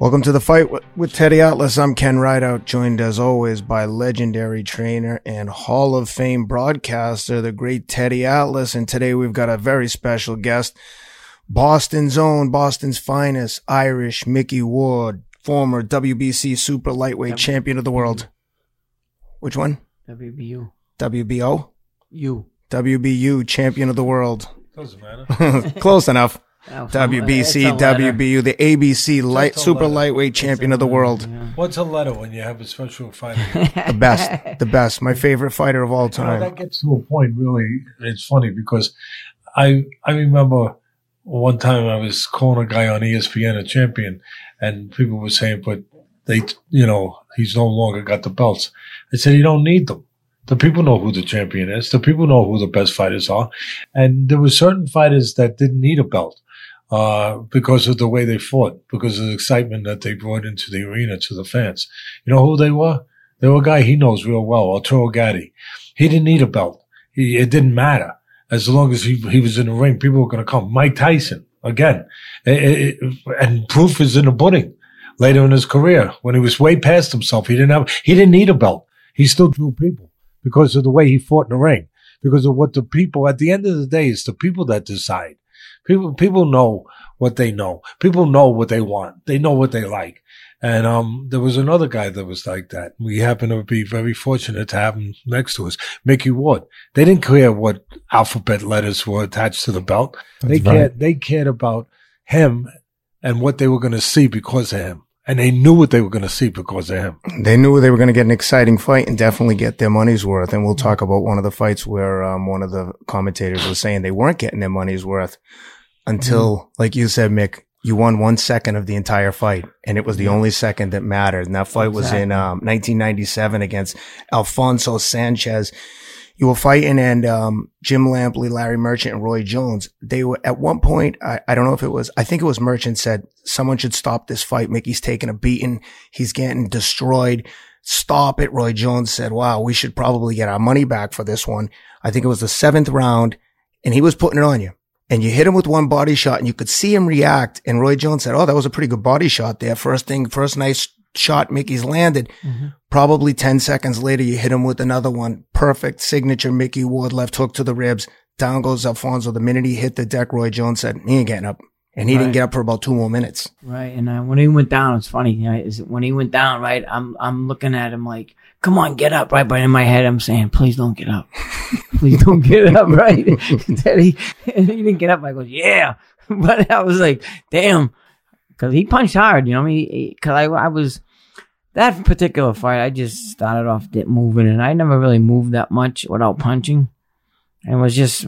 Welcome to the fight with Teddy Atlas. I'm Ken Rideout, joined as always by legendary trainer and Hall of Fame broadcaster, the great Teddy Atlas. And today we've got a very special guest, Boston's own, Boston's finest, Irish Micky Ward, former WBC super lightweight champion of the world. Which one? WBU. WBO? You. WBU champion of the world. Doesn't matter. Close enough. That's WBC. WBU, the ABC light, super letter. lightweight champion of the world. What's a letter when you have a special fighter? The best, the best. My favorite fighter of all Well, time. that gets to a point. Really, it's funny because I I remember one time I was calling a guy on ESPN a champion, and people were saying, "But they, you know, he's no longer got the belts." I said, "You don't need them. The people know who the champion is. The people know who the best fighters are, and there were certain fighters that didn't need a belt." Uh, because of the way they fought, because of the excitement that they brought into the arena to the fans. You know who they were? They were a guy he knows real well, Arturo Gatti. He didn't need a belt. He, it didn't matter. As long as he, he was in the ring, people were going to come. Mike Tyson, again. It- it- and proof is in the pudding. Later in his career, when he was way past himself, he didn't have, he didn't need a belt. He still drew people because of the way he fought in the ring, because of what the people, at the end of the day, it's the people that decide. People, people know what they know. People know what they want. They know what they like. And um, there was another guy that was like that. We happen to be very fortunate to have him next to us, Micky Ward. They didn't care what alphabet letters were attached to the belt. they That's right. cared. They cared about him and what they were going to see because of him, and they knew what they were going to see because of him. They knew they were going to get an exciting fight and definitely get their money's worth. And we'll talk about one of the fights where um, one of the commentators was saying they weren't getting their money's worth until, like you said, Mick, you won one second of the entire fight, and it was the only second that mattered. And that fight was in um, 1997 against Alfonso Sanchez. You were fighting, and um, Jim Lampley, Larry Merchant, and Roy Jones. They were at one point. I, I don't know if it was. I think it was Merchant said someone should stop this fight. Micky's taking a beating. He's getting destroyed. Stop it. Roy Jones said, "Wow, we should probably get our money back for this one." I think it was the seventh round, and he was putting it on you. And you hit him with one body shot, and you could see him react. And Roy Jones said, "Oh, that was a pretty good body shot there. First thing, first nice shot Micky's landed." Probably 10 seconds later, you hit him with another one. Perfect signature Micky Ward left hook to the ribs. Down goes Alfonso. The minute he hit the deck, Roy Jones said, he ain't getting up. And he didn't get up for about two more minutes. Right. And uh, when he went down, it's funny. Right? Is when he went down, right? I'm I'm looking at him like, come on, get up, right? But in my head, I'm saying, please don't get up. please don't get up, right? Then he, and he didn't get up. I go, yeah. But I was like, damn. Because he punched hard, you know I mean? Because I, I was, that particular fight, I just started off moving, and I never really moved that much without punching. And it was just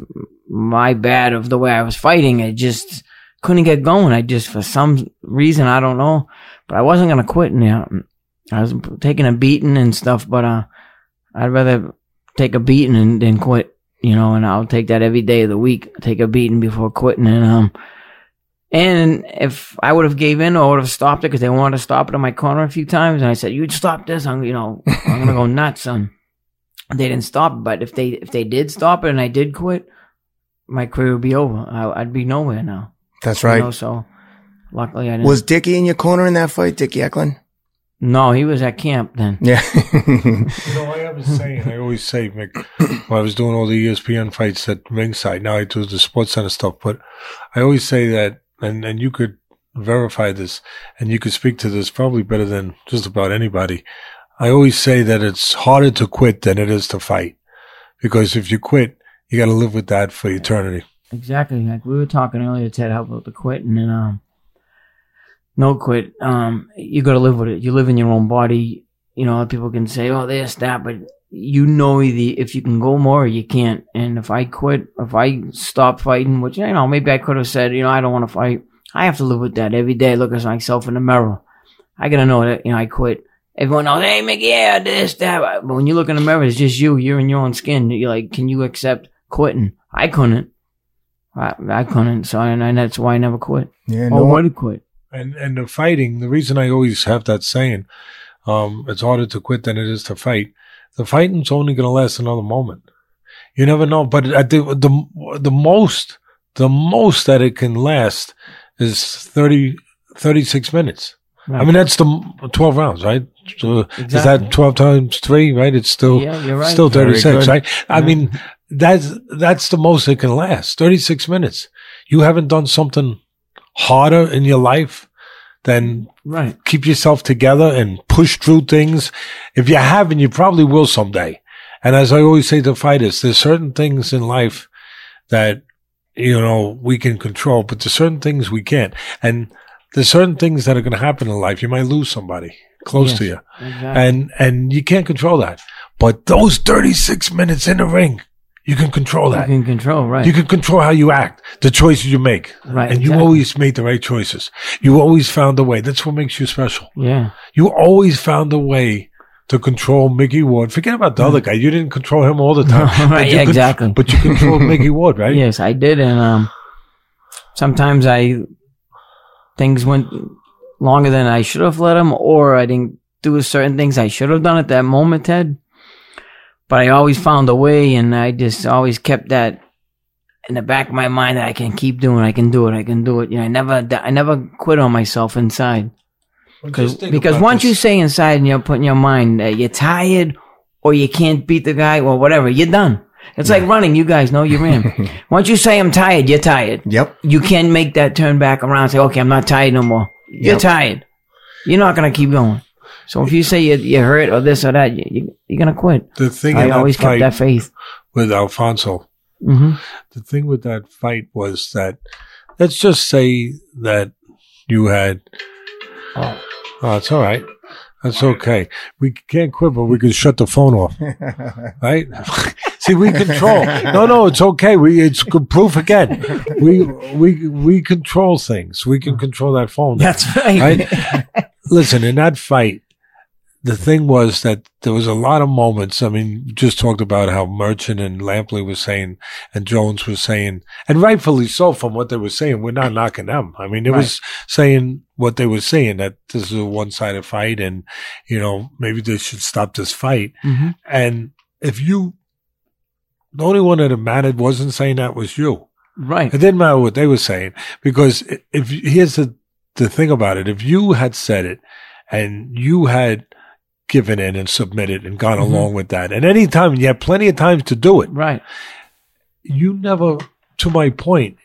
my bad of the way I was fighting. I just couldn't get going. I just, for some reason, I don't know, but I wasn't gonna quit. Now I was taking a beating and stuff, but uh, I'd rather take a beating than, than quit. You know, and I'll take that every day of the week. Take a beating before quitting, and um, and if I would have gave in or would have stopped it because they wanted to stop it in my corner a few times, and I said, "You'd stop this," I'm, you know, I'm gonna go nuts. And they didn't stop. it. But if they if they did stop it and I did quit, my career would be over. I, I'd be nowhere now. That's You right. know, so luckily I didn't. Was Dickie in your corner in that fight, Dickie Eklund? no, he was at camp then. Yeah. You know, I have a saying. I always say, Mick, when I was doing all the ESPN fights at ringside. Now I do the Sports Center stuff, but I always say that, and and you could verify this, and you could speak to this probably better than just about anybody. I always say that it's harder to quit than it is to fight, because if you quit, you got to live with that for eternity. Exactly. Like we were talking earlier, Ted, how about the quit and then um, no quit. Um, you got to live with it. You live in your own body. You know, people can say, "Oh, this, that," but you know the if you can go more, you can't. And if I quit, if I stop fighting, which you know, maybe I could have said, you know, I don't want to fight. I have to live with that every day. Look at myself in the mirror. I gotta know that you know I quit. Everyone knows, hey, Micky, yeah, this, that. But when you look in the mirror, it's just you. You're in your own skin. You're like, can you accept quitting? I couldn't. I, I couldn't. So, and, and that's why I never quit. yeah, no one, would quit. And and the fighting, the reason I always have that saying, um, it's harder to quit than it is to fight. The fighting's only going to last another moment. You never know. But I think the the most the most that it can last is 30, 36 minutes. I mean, that's the 12 rounds, right? So Is that 12 times three, right? It's still, Yeah, right. still 36, right? I mean, that's, that's the most it can last. 36 minutes. You haven't done something harder in your life than Right. keep yourself together and push through things. If you haven't, you probably will someday. And as I always say to fighters, there's certain things in life that, you know, we can control, but there's certain things we can't. And there's certain things that are going to happen in life. You might lose somebody close Yes. to you Exactly. and, and you can't control that. But those 36 minutes in the ring, you can control that. you can control, right? You can control how you act, the choices you make. Right, And you exactly. always made the right choices. You always found a way. That's what makes you special. yeah. You always found a way to control Micky Ward. Forget about the other guy. You didn't control him all the time. Right, But you yeah, con- exactly. But you controlled Micky Ward, right? Yes, I did, and um, sometimes I things went longer than I should have let them, or I didn't do certain things I should have done at that moment, Ted. But I always found a way, and I just always kept that in the back of my mind that I can keep doing. I can do it. I can do it. You know, I never, I never quit on myself inside. Because Just because once you say inside and you're putting your mind that you're tired or you can't beat the guy or whatever, you're done. It's like running. You guys know you ran. once you say I'm tired, you're tired. Yep. You can't make that turn back around and say, okay, I'm not tired no more. You're tired. You're not going to keep going. So if you say you're, you're hurt or this or that, you, you, you're going to quit. the thing I always kept that faith. with Alfonso, hmm the thing with that fight was that, let's just say that you had, Oh. oh, it's all right. That's okay. We can't quit, but we can shut the phone off, right? See, we control. No, no, it's okay. We it's proof again. We we we control things. We can control that phone. That's right. Right? Listen, in that fight, the thing was that there was a lot of moments. I mean, you just talked about how Merchant and Lampley was saying, and Jones was saying, and rightfully so from what they were saying. We're not knocking them. I mean, it was saying what they were saying that this is a one-sided fight, and you know maybe they should stop this fight. hmm And if you, the only one that mattered wasn't saying that was you. Right. It didn't matter what they were saying because if here's the the thing about it, if you had said it and you had given in and submitted and gone Mhm. along with that, and any time you had plenty of times to do it, Right. you never, to my point,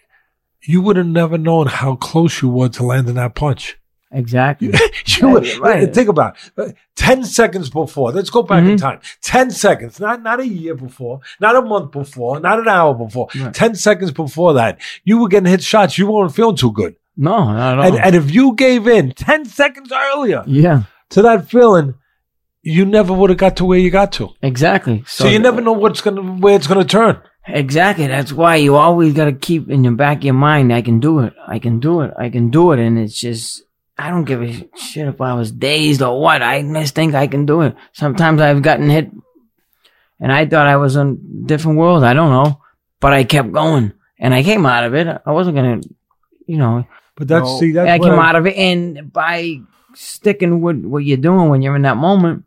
you would have never known how close you were to landing that punch. Exactly. You would, Right, right. Think about it. 10 seconds before. Let's go back in Mhm. time. 10 seconds, not, not a year before, not a month before, not an hour before. Right. 10 seconds before that, you were getting hit shots. You weren't feeling too good. No, not at all. And, and if you gave in 10 seconds earlier yeah, to that feeling, you never would have got to where you got to. exactly. So, you never know what's going to, where it's going to turn. Exactly. That's why you always got to keep in your back of your mind, I can do it. I can do it. I can do it. And it's just, I don't give a shit if I was dazed or what. I just think I can do it. Sometimes I've gotten hit and I thought I was in a different world. I don't know, but I kept going and I came out of it. I wasn't going to, you know, But that's, No. see, that's I came I- out of it. And by sticking with what you're doing when you're in that moment,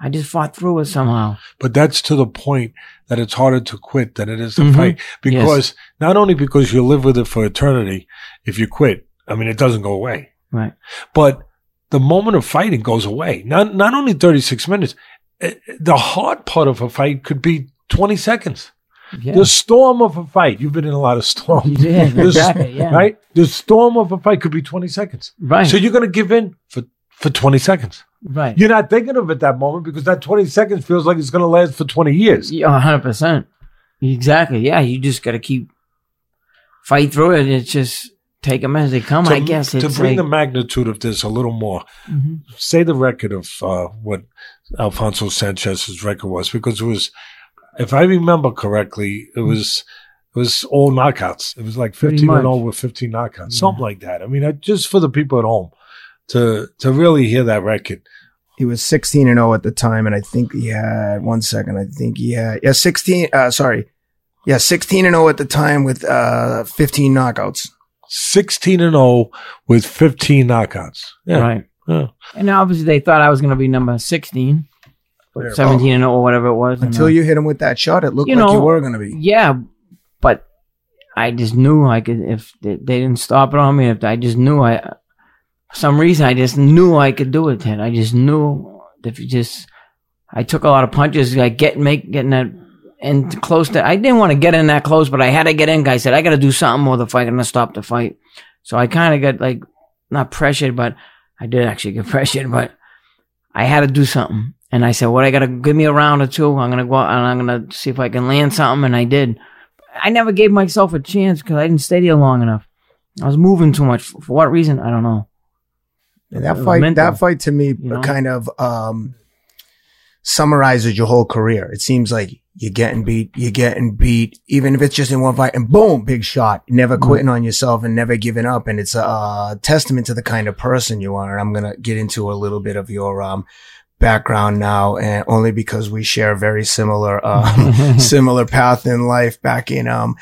I just fought through it somehow. But that's to the point that it's harder to quit than it is to Mhm. fight. Because not only because you live with it for eternity, if you quit, I mean, it doesn't go away. Right. But the moment of fighting goes away. Not, not only 36 minutes, eh, the hard part of a fight could be 20 seconds. Yeah. The storm of a fight, you've been in a lot of storms. Yeah, exactly. Yeah. Right? The storm of a fight could be 20 seconds. Right. So you're going to give in for, for 20 seconds. right. You're not thinking of it that moment because that 20 seconds feels like it's going to last for 20 years. Yeah, hundred percent. Exactly. Yeah, you just got to keep fight through it. It's just take them as they come. to, I guess to bring like, the magnitude of this a little more, Mhm. say the record of uh, what Alfonso Sanchez's record was, because it was, if I remember correctly, it was it was all knockouts. It was like fifteen and much. all with fifteen knockouts, Yeah. something like that. I mean, I, just for the people at home to to really hear that record. He was 16 and 0 at the time, and I think he had one second. I think he had yeah 16. Uh, sorry, yeah 16 and 0 at the time with uh 15 knockouts. 16 and 0 with 15 knockouts. Yeah. right. yeah. And obviously they thought I was going to be number sixteen, or seventeen and or whatever it was. and, Until uh, you hit him with that shot, it looked You like you were going to be. yeah, but I just knew I could if they, they didn't stop it on me. If I just knew I for some reason, I just knew I could do it. Ted, I just knew if you just, I took a lot of punches, like get make getting that and close to. I didn't want to get in that close, but I had to get in. I said I got to do something, or the fight gonna stop the fight. So I kind of got like not pressured, but I did actually get pressured, but I had to do something. And I said, "What? I got to give me a round or two. I'm gonna go out and I'm gonna see if I can land something." And I did. I never gave myself a chance because I didn't stay there long enough. I was moving too much. For what reason? I don't know. And that fight, mental, that fight to me you know? kind of um, summarizes your whole career. It seems like you're getting beat, you're getting beat, even if it's just in one fight, and boom, big shot. Never Mm-hmm. quitting on yourself and never giving up. And it's a, uh testament to the kind of person you are. And I'm gonna get into a little bit of your um, background now, and only because we share very similar uh, similar path in life. Back in um,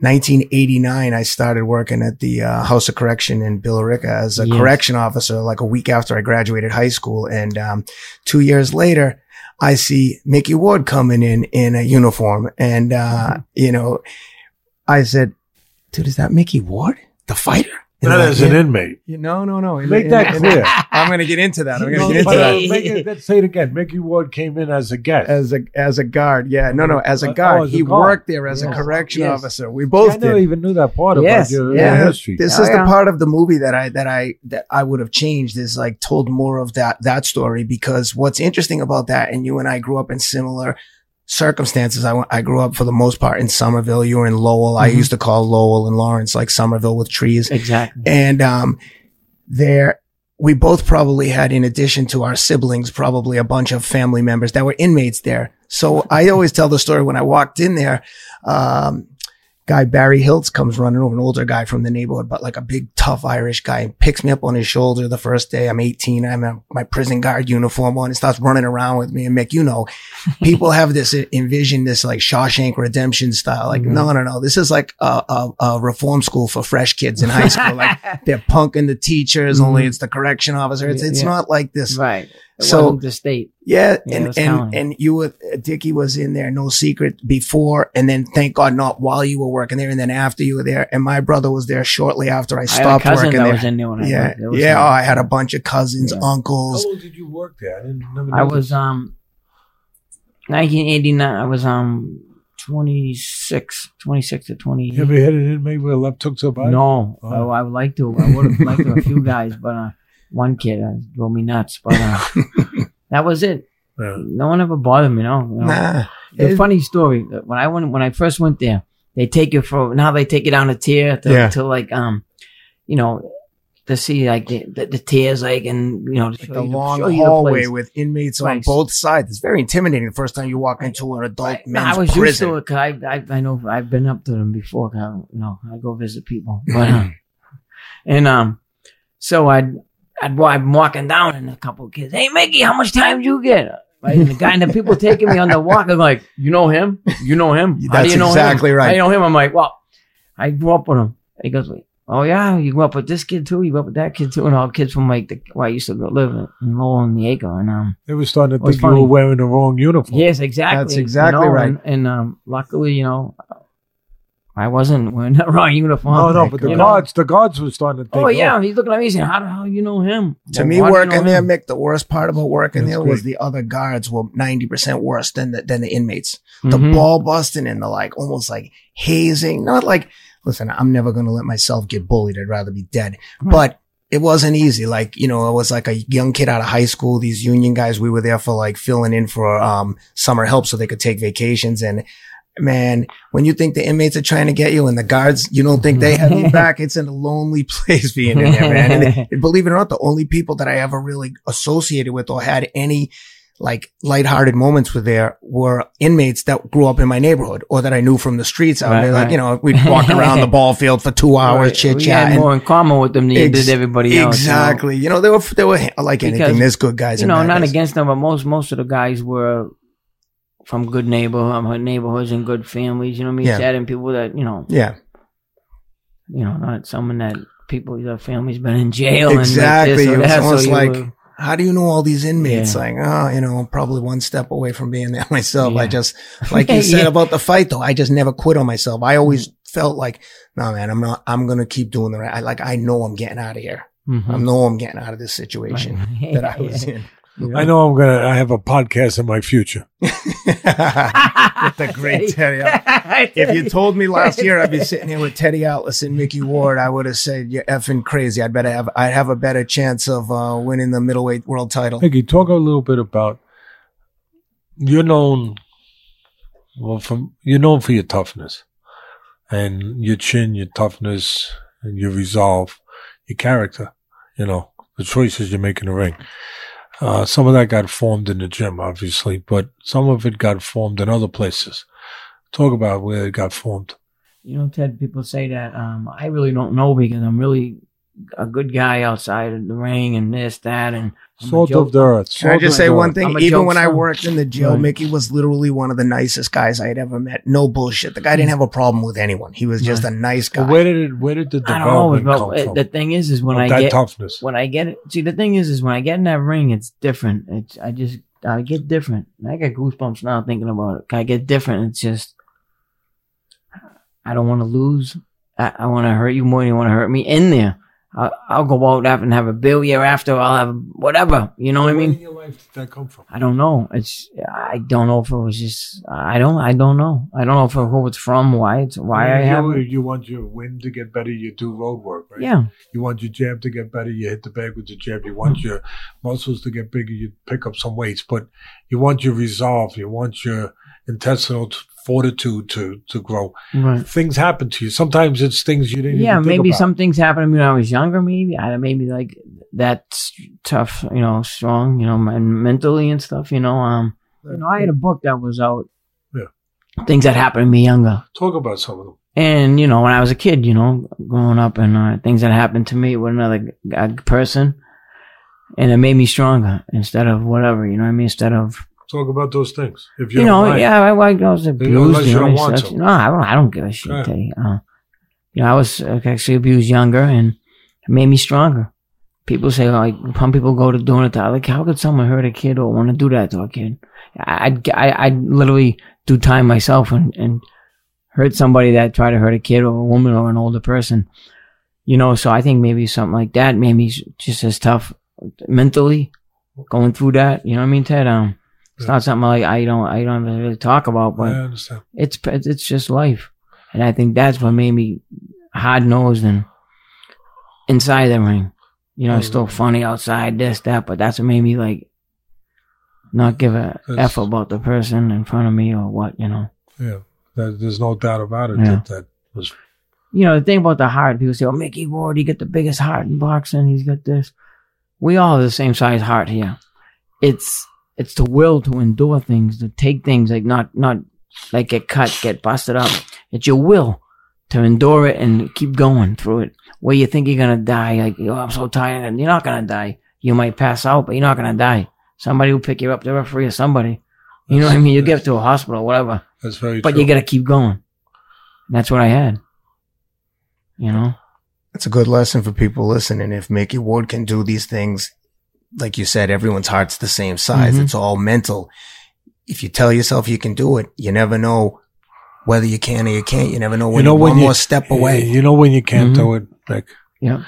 1989, I started working at the uh, House of Correction in Billerica as a Yes. correction officer, like a week after I graduated high school. And um, two years later, I see Micky Ward coming in in a uniform, and uh, you know, I said, "Dude, is that Micky Ward, the fighter?" And Not as an inmate. You- No, no, no. Make that clear. I'm going to get into that. I'm going No, to get into uh, that. make it- let's say it again. Micky Ward came in as a guest. As a as a guard, yeah, no, no, as a Oh, guard. as a he guard. worked there as a correction Yes. officer. We both I never did. even knew that part Yes, about your, yeah. history. This Oh, is the part of the movie that I that I that I would have changed is like told more of that that story because what's interesting about that and you and I grew up in similar circumstances. I I grew up for the most part in Somerville. You were in Lowell. I Mhm. used to call Lowell and Lawrence like Somerville with trees. exactly. And um, there, we both probably had, in addition to our siblings, probably a bunch of family members that were inmates there. So I always tell the story when I walked in there. Um, guy Barry Hiltz comes running over, an older guy from the neighborhood, but like a big tough Irish guy, and picks me up on his shoulder the first day. I'm 18. I'm in my prison guard uniform on. and starts running around with me. And Mick, you know, people have this envision this like Shawshank Redemption style. Like, Mhm. no, no, no. This is like a, a, a reform school for fresh kids in high school. Like they're punking the teachers, only Mhm. it's the correction officer. It's it's Yeah. not like this. right. It So- the state. Yeah, Yeah, and and and you were Dickie was in there, no secret before, and then thank God not while you were working there, and then after you were there, and my brother was there shortly after I I had a stopped cousin working that there. was in there yeah. It was, yeah. Oh, I had a bunch of cousins, Yeah. How uncles. long did you work there? I didn't never I was um 1989. I was um 26, 26 to 20. You ever hit an inmate with a left hook to the? No, Oh. I, I would like to. I would have liked to a few guys, but uh, one kid uh, drove me nuts. But uh, that was it. Yeah. No one ever bothered me. No. you know. Nah, The funny story uh, when I went when I first went there, they take you for now they take you down a tier to, Yeah. to like um, you know, to see like the, the, the tiers like and you know like the long show the hallway place. with inmates on both sides. It's very intimidating the first time you walk into an adult Right. No, men's I was used prison. to it 'cause I, I I know I've been up to them before. 'cause I, you know, I go visit people, but um, and um, so I'd I'd wa- I'm walking down and a couple of kids, hey Micky, how much time do you get? Right, and the guy and the people taking me on the walk, I'm like, you know him? You know him? How do That's you know exactly him? right. How do you know him? I'm like, well, I grew up with him. And he goes, oh yeah, you grew up with this kid too. You grew up with that kid too, and all kids from like the where I used to go live in Lowell and the Acre, and um. They were starting to It was think you were wearing the wrong uniform. Yes, exactly. That's exactly you know, right. And, and um, luckily, you know, I wasn't wearing the wrong uniform. No, no, thank but the God. You know? guards, the guards were starting to think. Oh yeah, he's looking at me saying, "How the hell you know him?" To Well, me, why do you working know there, him? Mick, the worst part about working That's there was great. the other guards were 90% worse than the, than the inmates. The Mhm. ball busting and the like, almost like hazing. Not like, listen, I'm never going to let myself get bullied. I'd rather be dead. Right. But it wasn't easy. Like, you know, I was like a young kid out of high school. These union guys, we were there for like filling in for, um, summer help so they could take vacations. And man, when you think the inmates are trying to get you and the guards, you don't think they have you back. It's in a lonely place being in there, man. And it- believe it or not, the only people that I ever really associated with or had any like lighthearted moments with there were inmates that grew up in my neighborhood or that I knew from the streets out Right, there. Like, right. you know, we'd walk around the ball field for two hours, Right. chit chat. more in common with them than you Ex- did everybody else. you know? Exactly. You know, they were, they were like anything. Because, There's good guys You know, not guys. against them, but most most of the guys were from good neighborhood neighborhoods and good families. You know what I mean? Yeah. Chad and people that you know, Yeah. you know, not someone that people their families been in jail. Exactly. And It like or almost so like, were- how do you know all these inmates? Yeah. Like, oh, you know, I'm probably one step away from being there myself. I just, like you said Yeah. about the fight though, I just never quit on myself. I always felt like, no, man, I'm not, I'm going to keep doing the right. I like, I know I'm getting out of here. Mhm. I know I'm getting out of this situation Right. that I was in. I know I'm gonna. I have a podcast in my future. With the great Teddy. Out- If you told me last year I'd be sitting here with Teddy Atlas and Micky Ward, I would have said you're effing crazy. I'd better have I'd have a better chance of uh, winning the middleweight world title. Micky, talk a little bit about. You're known, well, from you're known for your toughness, and your chin, your toughness, and your resolve, your character. You know the choices you make in the ring. Uh, some of that got formed in the gym, obviously, but some of it got formed in other places. Talk about where it got formed. You know, Ted, people say that. Um, I really don't know because I'm really a good guy outside of the ring and this, that, and I'm Salt of the earth. Can I Salt just of say one thing? Even when I worked in the jail, Right. Micky was literally one of the nicest guys I had ever met. No bullshit. The guy didn't mm. have a problem with anyone. He was just a nice guy. But where did it? Where did the I don't know, development come but from? the thing is, is when Of I that get toughness. when I get it. See, the thing is, is when I get in that ring, it's different. It's I just I get different. I get goosebumps now thinking about it. I get different. It's just I don't want to lose. I, I want to hurt you more than you want to hurt me in there. I'll, I'll go out and have a bill year after. I'll have whatever. You know what I Where mean? in your life did that come from? I don't know. It's I don't know if it was just I don't I don't know. I don't know if who it's from, why it's why I you, have. you want your wind to get better, you do road work, right? Yeah, You want your jab to get better, you hit the bag with your jab. You want your muscles to get bigger, you pick up some weights. But you want your resolve, you want your intestinal fortitude to to grow. right. Things happen to you. Sometimes it's things you didn't. Yeah, even think maybe about. some things happened to me when I was younger. Maybe I maybe like that s- tough, you know, strong, you know, and mentally and stuff. You know, um, you know, I had a book that was out. Yeah. Things that happened to me younger, Talk about some of them. and you know, when I was a kid, you know, growing up, and uh, things that happened to me with another person, and it made me stronger instead of whatever. You know what I mean? Instead of Talk about those things. If you, you, know, mind. yeah, I, was abused. You know, want to. No, I don't. I don't give a shit. Teddy. Uh, you know, I was uh, actually abused younger, and it made me stronger. People say like some people go to doing it to like how could someone hurt a kid or want to do that to a kid? I I'd, I I'd literally do time myself and and hurt somebody that tried to hurt a kid or a woman or an older person. You know, so I think maybe something like that made me just as tough mentally going through that. You know what I mean, Ted? Um, it's Yeah. not something like I don't I don't really talk about, but it's it's just life, and I think that's what made me hard nosed and inside the ring. You know, it's oh, still funny outside this that, but that's what made me like not give a That's- f about the person in front of me or what. You know, Yeah, There- there's no doubt about it Yeah. that that was. you know the thing about the heart. People say, "Oh, Micky Ward, he got the biggest heart in boxing. He's got this." We all have the same size heart here. It's it's the will to endure things, to take things like not not like get cut, get busted up. It's your will to endure it and keep going through it. Where you think you're gonna die, like oh, I'm so tired, and you're not gonna die. You might pass out, but you're not gonna die. Somebody will pick you up, the referee or somebody. You know what I mean? You get to a hospital, whatever, That's very but true. you gotta keep going. And that's what I had. You know. That's a good lesson for people listening. If Micky Ward can do these things, like you said, everyone's heart's the same size. Mhm. It's all mental. If you tell yourself you can do it, you never know whether you can or you can't. You never know when You know you're when one you- more step away. You know when you can't Mhm. do it, Nick. Yeah.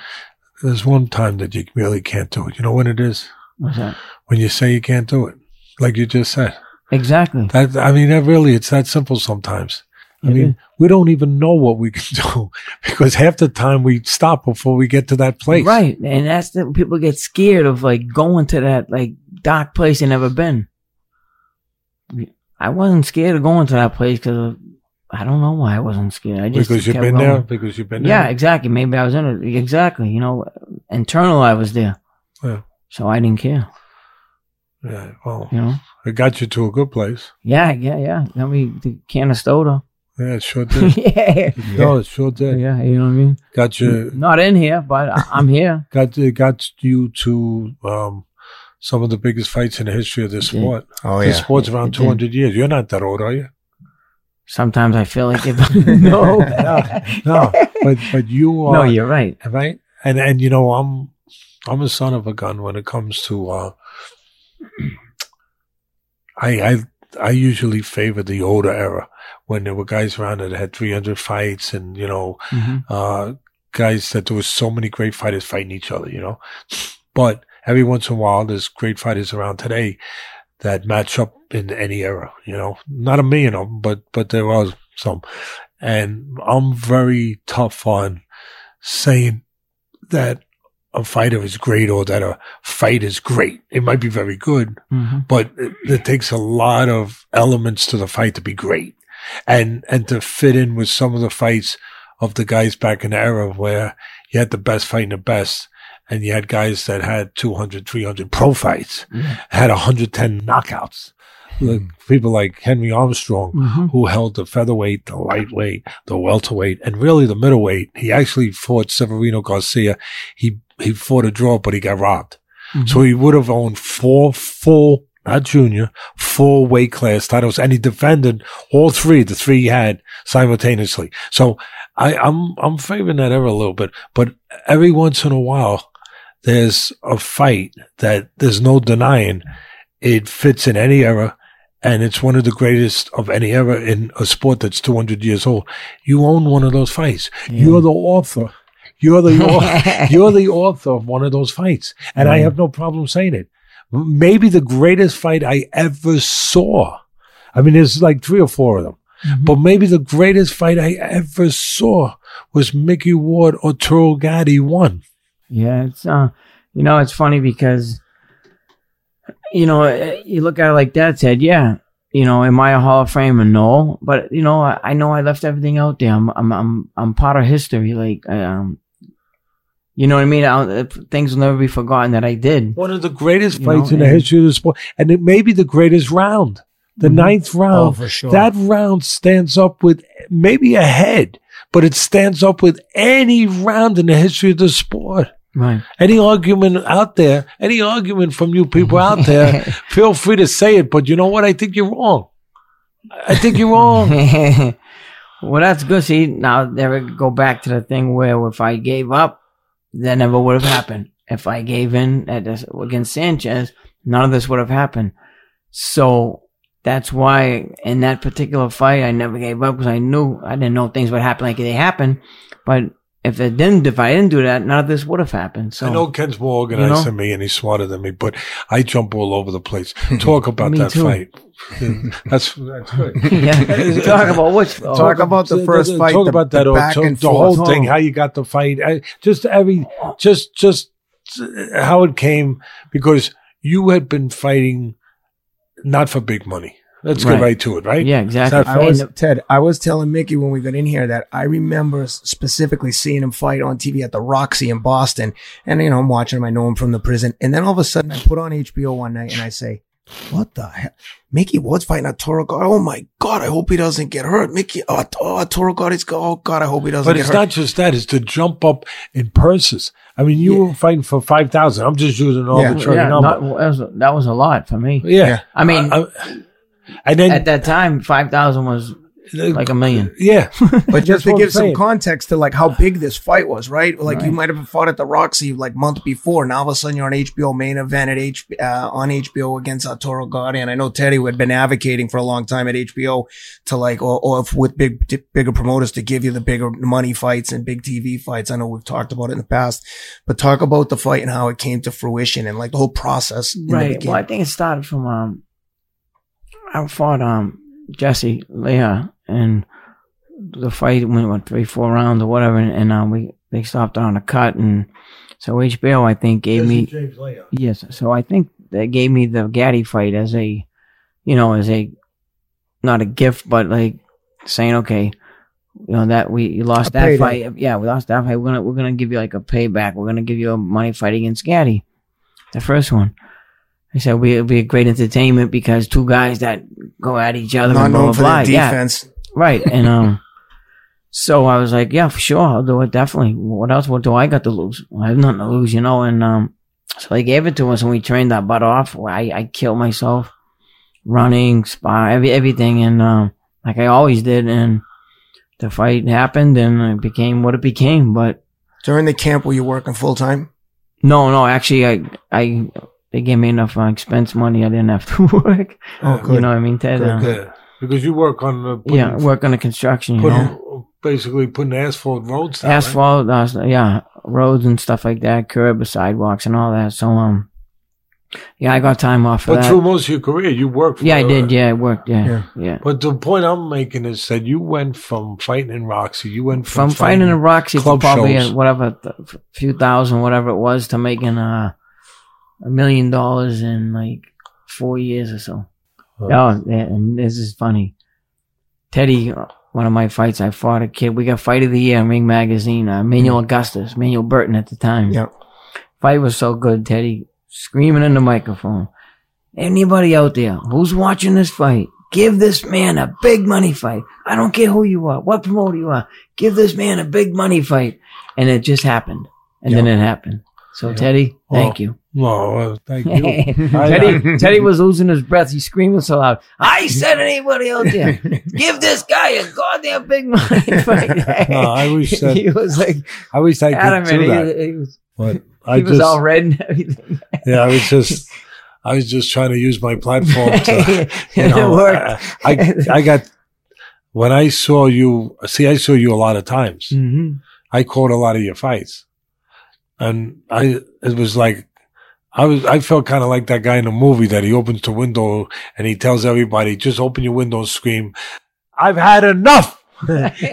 There's one time that you really can't do it. You know when it is? What's that? When you say you can't do it, like you just said. Exactly. That I mean, that really, it's that simple sometimes. I mean, we don't even know what we can do because half the time we stop before we get to that place. Right. And that's the people get scared of like going to that like dark place they never been. I wasn't scared of going to that place because I don't know why I wasn't scared. I just Because you've been going. there. Because you've been there. Yeah, exactly. Maybe I was in it. Exactly. You know, internal I was there. Yeah. So I didn't care. Yeah. Well, You know. it got you to a good place. Yeah, yeah, yeah. Got me the Canastota. Yeah, it sure did. yeah. no, it sure did. Yeah, you know what I mean? Got you. Not in here, but I- I'm here. Got got you to um, some of the biggest fights in the history of this did. sport. Oh This yeah. sport's around It did. 200 years. You're not that old, are you? Sometimes I feel like if no, No, but but you are. no, you're right. right? And and you know, I'm I'm a son of a gun when it comes to uh I I I usually favor the older era when there were guys around that had 300 fights and you know hmm uh guys that there was so many great fighters fighting each other, you know. But every once in a while, there's great fighters around today that match up in any era, you know. Not a million of them, but but there was some. And I'm very tough on saying that a fighter is great or that a fight is great. It might be very good, hmm but it, it takes a lot of elements to the fight to be great and and to fit in with some of the fights of the guys back in the era where you had the best fighting the best and you had guys that had 200 300 pro fights Yeah. had 110 knockouts like people like henry armstrong hmm who held the featherweight, the lightweight, the welterweight, and really the middleweight. He actually fought Ceferino Garcia. He he fought a draw, but he got robbed. So he would have owned four full, not junior, four weight class titles, and he defended all three, the three he had simultaneously. So I, I'm I'm favoring that era a little bit, but every once in a while, there's a fight that there's no denying it fits in any era. And it's one of the greatest of any era in a sport that's 200 years old. You own one of those fights. You're the author. You're the author. You're the author of one of those fights. And I have no problem saying it. Maybe the greatest fight I ever saw. I mean, there's like three or four of them, Mhm. but maybe the greatest fight I ever saw was Micky Ward Arturo Gatti won. Yeah, it's uh, you know, it's funny because, you know, eh, you look at it like Dad said, yeah, you know, am I a Hall of Famer? No, but you know, I, I know I left everything out there. I'm, I'm, I'm, I'm part of history. Like, um, you know what I mean? I'll, things will never be forgotten that I did. One of the greatest You fights know, in the history of the sport. And it may be the greatest round. The Mhm. ninth round. Oh, for sure. That round stands up with maybe a head, but it stands up with any round in the history of the sport. Right. Any argument out there, any argument from you people out there, feel free to say it. But you know what? I think you're wrong. I think you're wrong. well, that's good. See, now there we go back to the thing where if I gave up, that never would have happened. If I gave in this, against Sanchez, none of this would have happened. So that's why in that particular fight, I never gave up because I knew I didn't know things would happen like they happened. But if it didn't, if I didn't do that, none of this would have happened. So I know Ken's more organized You know? than me and he's smarter than me, but I jump all over the place. Talk about that too. fight. that's that's good. yeah, talk about which. Talk about the first fight, Talk the- about that. or back talk- and the forth. whole oh. thing, how you got the fight, I, just every, just just uh, how it came because you had been fighting not for big money. Let's get Right. right to it, right? Yeah, exactly. I was Ted. I was telling Micky when we got in here that I remember specifically seeing him fight on TV at the Roxy in Boston, and you know I'm watching him. I know him from the prison, and then all of a sudden I put on HBO one night and I say, "What the hell? Micky Ward's fighting Arturo Gatti. Oh my God! I hope he doesn't get hurt. Micky, oh, oh Toro God, he's go. Oh God, I hope he doesn't But get it's hurt. not just that; it's to jump up in purses. I mean, you Yeah. were fighting for five thousand. I'm just using an Yeah. arbitrary yeah, number. not- that, was, that was a lot for me. yeah. Yeah. I mean, I- and then at that time, five thousand was like a million. yeah, But just to give some saying. context to like how big this fight was, right? Like you might have fought at the Roxy like month before. Now all of a sudden you're on HBO main event at H uh, on HBO against Arturo Gatti. And I know Teddy who had been advocating for a long time at HBO to like, or, or if with big, t- bigger promoters to give you the bigger money fights and big TV fights. I know we've talked about it in the past, but talk about the fight and how it came to fruition and like the whole process. in the Right. Well. I think it started from um, I fought um Jesse Leija, and the fight went what three, four rounds or whatever, and, and um, we they stopped on a cut, and so HBO I think gave me James Leija. Yes. So I think they gave me the Gatti fight as a, you know, as a, not a gift, but like saying, okay, you know, that we, you lost A that payday. fight. Yeah, we lost that fight. We're to, we're going to give you like a payback. We're going to give you a money fight against Gatti. The first one. I said, we, it'll be a great entertainment because two guys that go at each other Not and known blah, for blah. their Yeah. defense. Right. And, um, so I was like, yeah, for sure. I'll do it. Definitely. What else? What do I got to lose? I have nothing to lose, you know? And, um, so they gave it to us and we trained our butt off. I, I killed myself running, spar, every, everything. And, um, like I always did. And the fight happened and it became what it became. But During the camp, were you working full time? no, no, actually, I, I, they gave me enough uh, expense money. I didn't have to work. Oh, You know what I mean, Ted? Good, Uh, Yeah, because you work on uh, putting, yeah, work on the construction, you know? basically putting asphalt roads down. right? asphalt, uh, yeah, roads and stuff like that, curb, sidewalks, and all that. So, um, yeah, I got time off But that. through most of your career, you worked. For, yeah, I did. Yeah, it worked. Yeah, yeah. Yeah. But the point I'm making is that you went from fighting in Roxy, you went from, From fighting in Roxy for probably shows. a, whatever, th- few thousand, whatever it was, to making uh, a million dollars in like four years or so. Huh. Oh, and this is funny. Teddy, one of my fights, I fought a kid. We got Fight of the Year in Ring Magazine. Uh, Manuel Augustus, Manuel Burton at the time. Yeah. Fight was so good, Teddy screaming in the microphone. Anybody out there who's watching this fight, give this man a big money fight. I don't care who you are, what promoter you are. Give this man a big money fight. And it just happened. And then it happened. So Yeah. Teddy, thank Oh. you. No, well, thank you. Teddy, Teddy was losing his breath. He's screaming so loud. I said anybody out there, give this guy a goddamn big money fight. No, I wish that- he was like I wish I could do that, He, he was, but he I was just, all red and everything. yeah, I was just, I was just trying to use my platform to, you know. I, I, I got when I saw you. See, I saw you a lot of times. Mhm. I caught a lot of your fights, and I it was like I was I felt kind of like that guy in the movie that he opens the window and he tells everybody just open your window and scream, "I've had enough."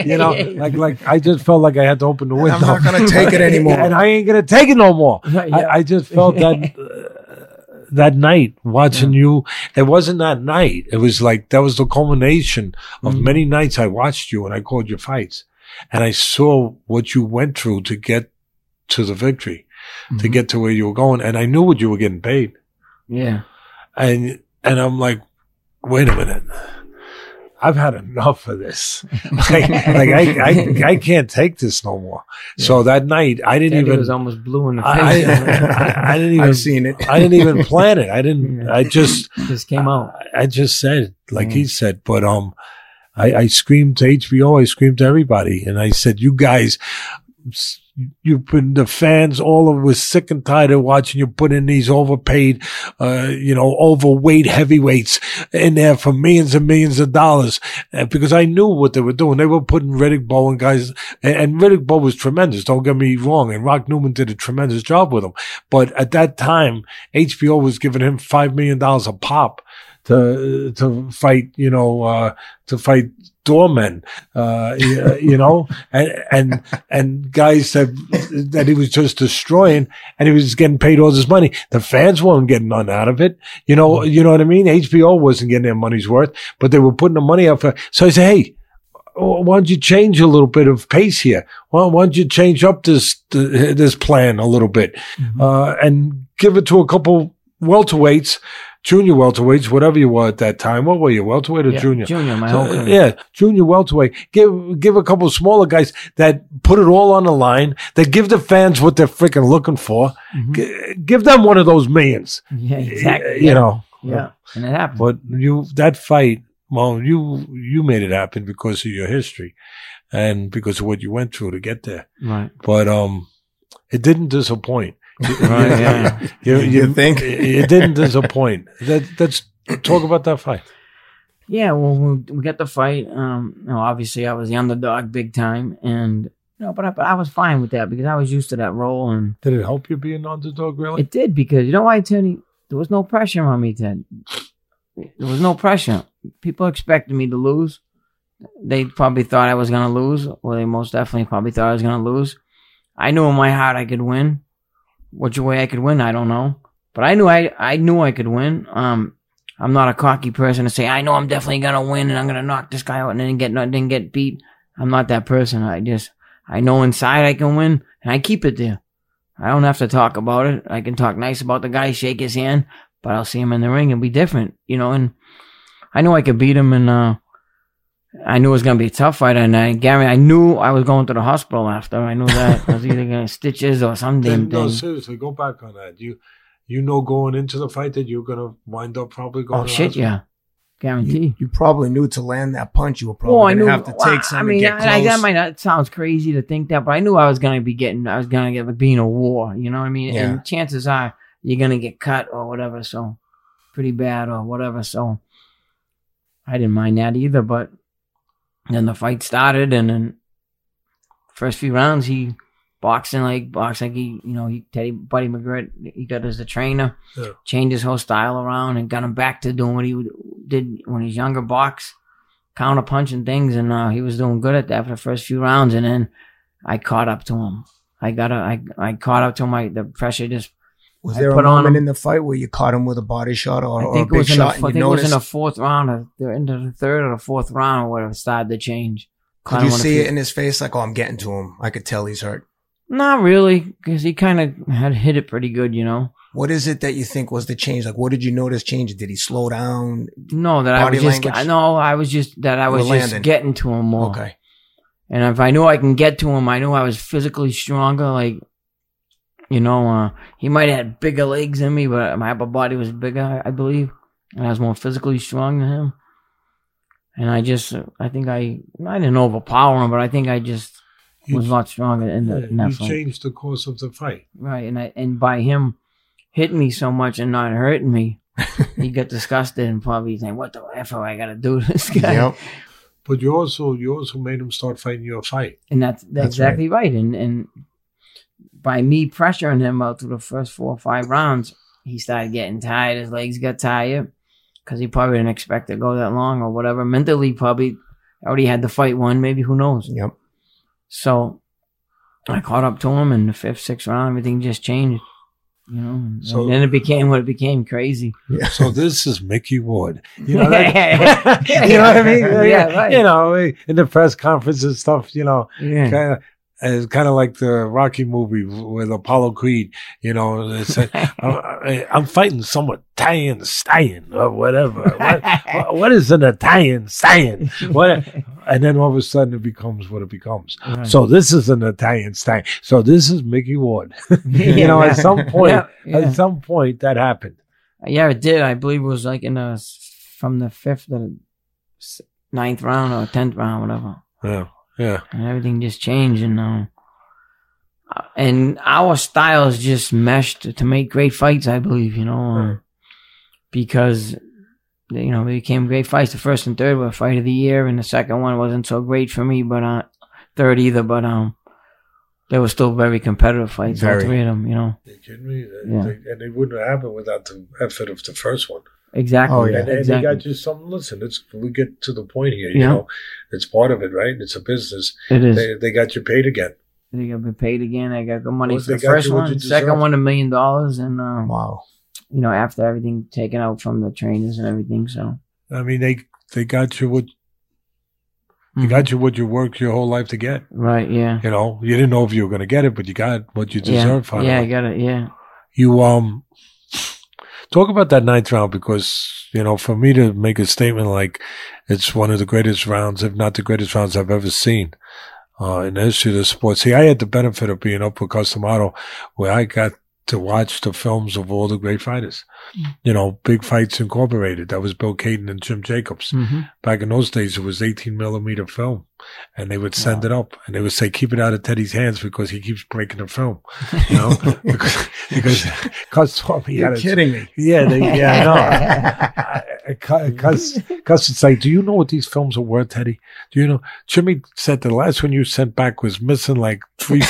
you know, like like I just felt like I had to open the window. I'm not gonna take it anymore. and I ain't gonna take it no more. Right, I. I just felt that uh, that night watching you. It wasn't that night. It was like that was the culmination of Mhm. many nights I watched you and I called your fights, and I saw what you went through to get to the victory, to Mhm. get to where you were going, and I knew what you were getting paid, yeah. and and I'm like, wait a minute. I've had enough of this. like, like I, I, I can't take this no more. So that night, I didn't Teddy even. was almost blue in the face. I, I, I didn't even I've seen it. I didn't even plan it. I didn't. I just. just came out. I, I just said, like Yeah. he said, but um, I, I screamed to HBO. I screamed to everybody, and I said, "You guys, you've been the fans. All of was sick and tired of watching you put in these overpaid, uh, you know, overweight heavyweights in there for millions and millions of dollars. Uh, because I knew what they were doing. They were putting Riddick Bowe and guys, and, and Riddick was tremendous. Don't get me wrong. And Rock Newman did a tremendous job with him. But at that time, HBO was giving him five million dollars a pop to to fight, you know, uh, to fight doormen, uh, you, you know, and and and guys that that he was just destroying, and he was getting paid all this money. The fans weren't getting none out of it, you know. You know what I mean? HBO wasn't getting their money's worth, but they were putting the money up for. So I said, hey. Why don't you change a little bit of pace here? Why, why don't you change up this this plan a little bit uh, and give it to a couple welterweights, junior welterweights, whatever you were at that time. What were you, welterweight or Yeah, junior? Junior, my So, whole career. yeah, junior welterweight. Give give a couple smaller guys that put it all on the line. That give the fans what they're freaking looking for. Mhm. G- give them one of those millions. Yeah, exactly. You know. Yeah, and it happened. But you that fight, well, you you made it happen because of your history and because of what you went through to get there. Right. But um, it didn't disappoint. Right, yeah. You, You think? it didn't disappoint? That let's talk about that fight. Yeah, well, we, we got the fight. Um, you know, obviously, I was the underdog big time, and you know, but I, but I was fine with that because I was used to that role, and Did it help you be an underdog? Really? it did because you know why, Tony? There was no pressure on me, Ted. There was no pressure. People expected me to lose. They probably thought I was gonna lose, or they most definitely probably thought I was gonna lose. I knew in my heart I could win. Which way I could win, I don't know. But I knew I I knew I could win. Um, I'm not a cocky person to say I know I'm definitely gonna win and I'm gonna knock this guy out and then get then get beat. I'm not that person. I just I know inside I can win and I keep it there. I don't have to talk about it. I can talk nice about the guy, shake his hand, but I'll see him in the ring and be different, you know. And I know I could beat him, and uh, I knew it was gonna be a tough fight. And I, Gary, I knew I was going to the hospital after. I knew that I was either gonna stitches or some damn no, thing. seriously, go back on that. You you know going into the fight that you're gonna wind up probably going. Oh to shit, yeah, guarantee. You, you probably knew to land that punch, you were probably Well, going to have to well, take some I and mean, get I, I, that might not sounds crazy to think that, but I knew I was gonna be getting. I was gonna get being a war. You know what I mean? Yeah. And chances are you're gonna get cut or whatever. So pretty bad or whatever. So I didn't mind that either. But then the fight started, and then first few rounds he boxing like boxing like he you know he Teddy Buddy McGirt he got as a trainer, Yeah. changed his whole style around and got him back to doing what he did when he was younger, box, counter punching things, and uh, he was doing good at that for the first few rounds, and then I caught up to him. I got a, I I caught up to him. I, the pressure just Was I there a moment in the fight where you caught him with a body shot or, I or a think it big in the, shot I think it was in the fourth round or the into the third or the fourth round or whatever started to change. Could you him on a see it in his face? Like, oh, I'm getting to him. I could tell he's hurt. Not really, because he kind of had hit it pretty good, you know. What is it that you think was the change? Like, what did you notice change? Did he slow down? No, that I was just, language? I know I was just that I was We're just landing. getting to him more. Okay. And if I knew I can get to him, I knew I was physically stronger. Like, you know, uh, he might have had bigger legs than me, but my upper body was bigger, I believe, and I was more physically strong than him. And I just, I think I, I didn't overpower him, but I think I just You- was a lot stronger in, the, in that you fight. changed the course of the fight. Right, and I, and by him hitting me so much and not hurting me, he got disgusted and probably saying, "What the f I got to do to this guy?" Yep. But you also you also made him start fighting your fight. And that's that's, That's exactly right. And and by me pressuring him out through the first four or five rounds, he started getting tired. His legs got tired because he probably didn't expect to go that long or whatever. Mentally, probably already had the fight won. Maybe who knows? Yep. So I caught up to him in the fifth, sixth round. Everything just changed. You know, and So- then it became what it became crazy. So this is Micky Ward. You know, that, Yeah. you know what I mean? Yeah, right. You know, in the press conference and stuff. You know, Yeah. kind of. It's kind of like the Rocky movie with Apollo Creed, you know. It's like, I'm, I'm fighting some Italian stallion or whatever. What, what is an Italian stallion? What? And then all of a sudden it becomes what it becomes. Right. So this is an Italian stallion. So this is Micky Ward. you know, at some point, Yeah, at some point that happened. Yeah, it did. I believe it was like in the from the fifth to the ninth round or tenth round, whatever. Yeah, yeah. And everything just changed, and uh, and our styles just meshed to make great fights. I believe, you know, um, Right. because you know they became great fights. The first and third were fight of the year, and the second one wasn't so great for me, but uh, third either. But um, they were still very competitive fights. Very. All three of them, you know, You kidding me? Yeah. They- and they wouldn't have happened without the effort of the first one. Exactly. Oh, yeah. And, and exactly. they got you something. Listen, it's we get to the point here. You Yeah. know, it's part of it, right? It's a business. it is. They, they got you paid again. They got I've paid again. I got good money Well, for the first you one. you Second one, a million dollars, and uh, Wow. you know after everything taken out from the trainers and everything. So I mean, they they got you what they Mhm. got you what you worked your whole life to get. right, yeah, You know, you didn't know if you were going to get it, but you got what you yeah, deserve. finally. yeah. I got it. Yeah, You um talk about that ninth round because you know for me to make a statement like it's one of the greatest rounds, if not the greatest rounds I've ever seen uh, in the history of the sport. See, I had the benefit of being up with Cus D'Amato, where I got to watch the films of all the great fighters. You know, Big Fights Incorporated. That was Bill Cayton and Jim Jacobs. hmm Back in those days, it was 18 millimeter film, and they would send it up, and they would say, "Keep it out of Teddy's hands because he keeps breaking the film." You know, because because because he You're kidding me. yeah, they, yeah, I know. Because because it's like, do you know what these films are worth, Teddy? Do you know? Jimmy said the last one you sent back was missing like three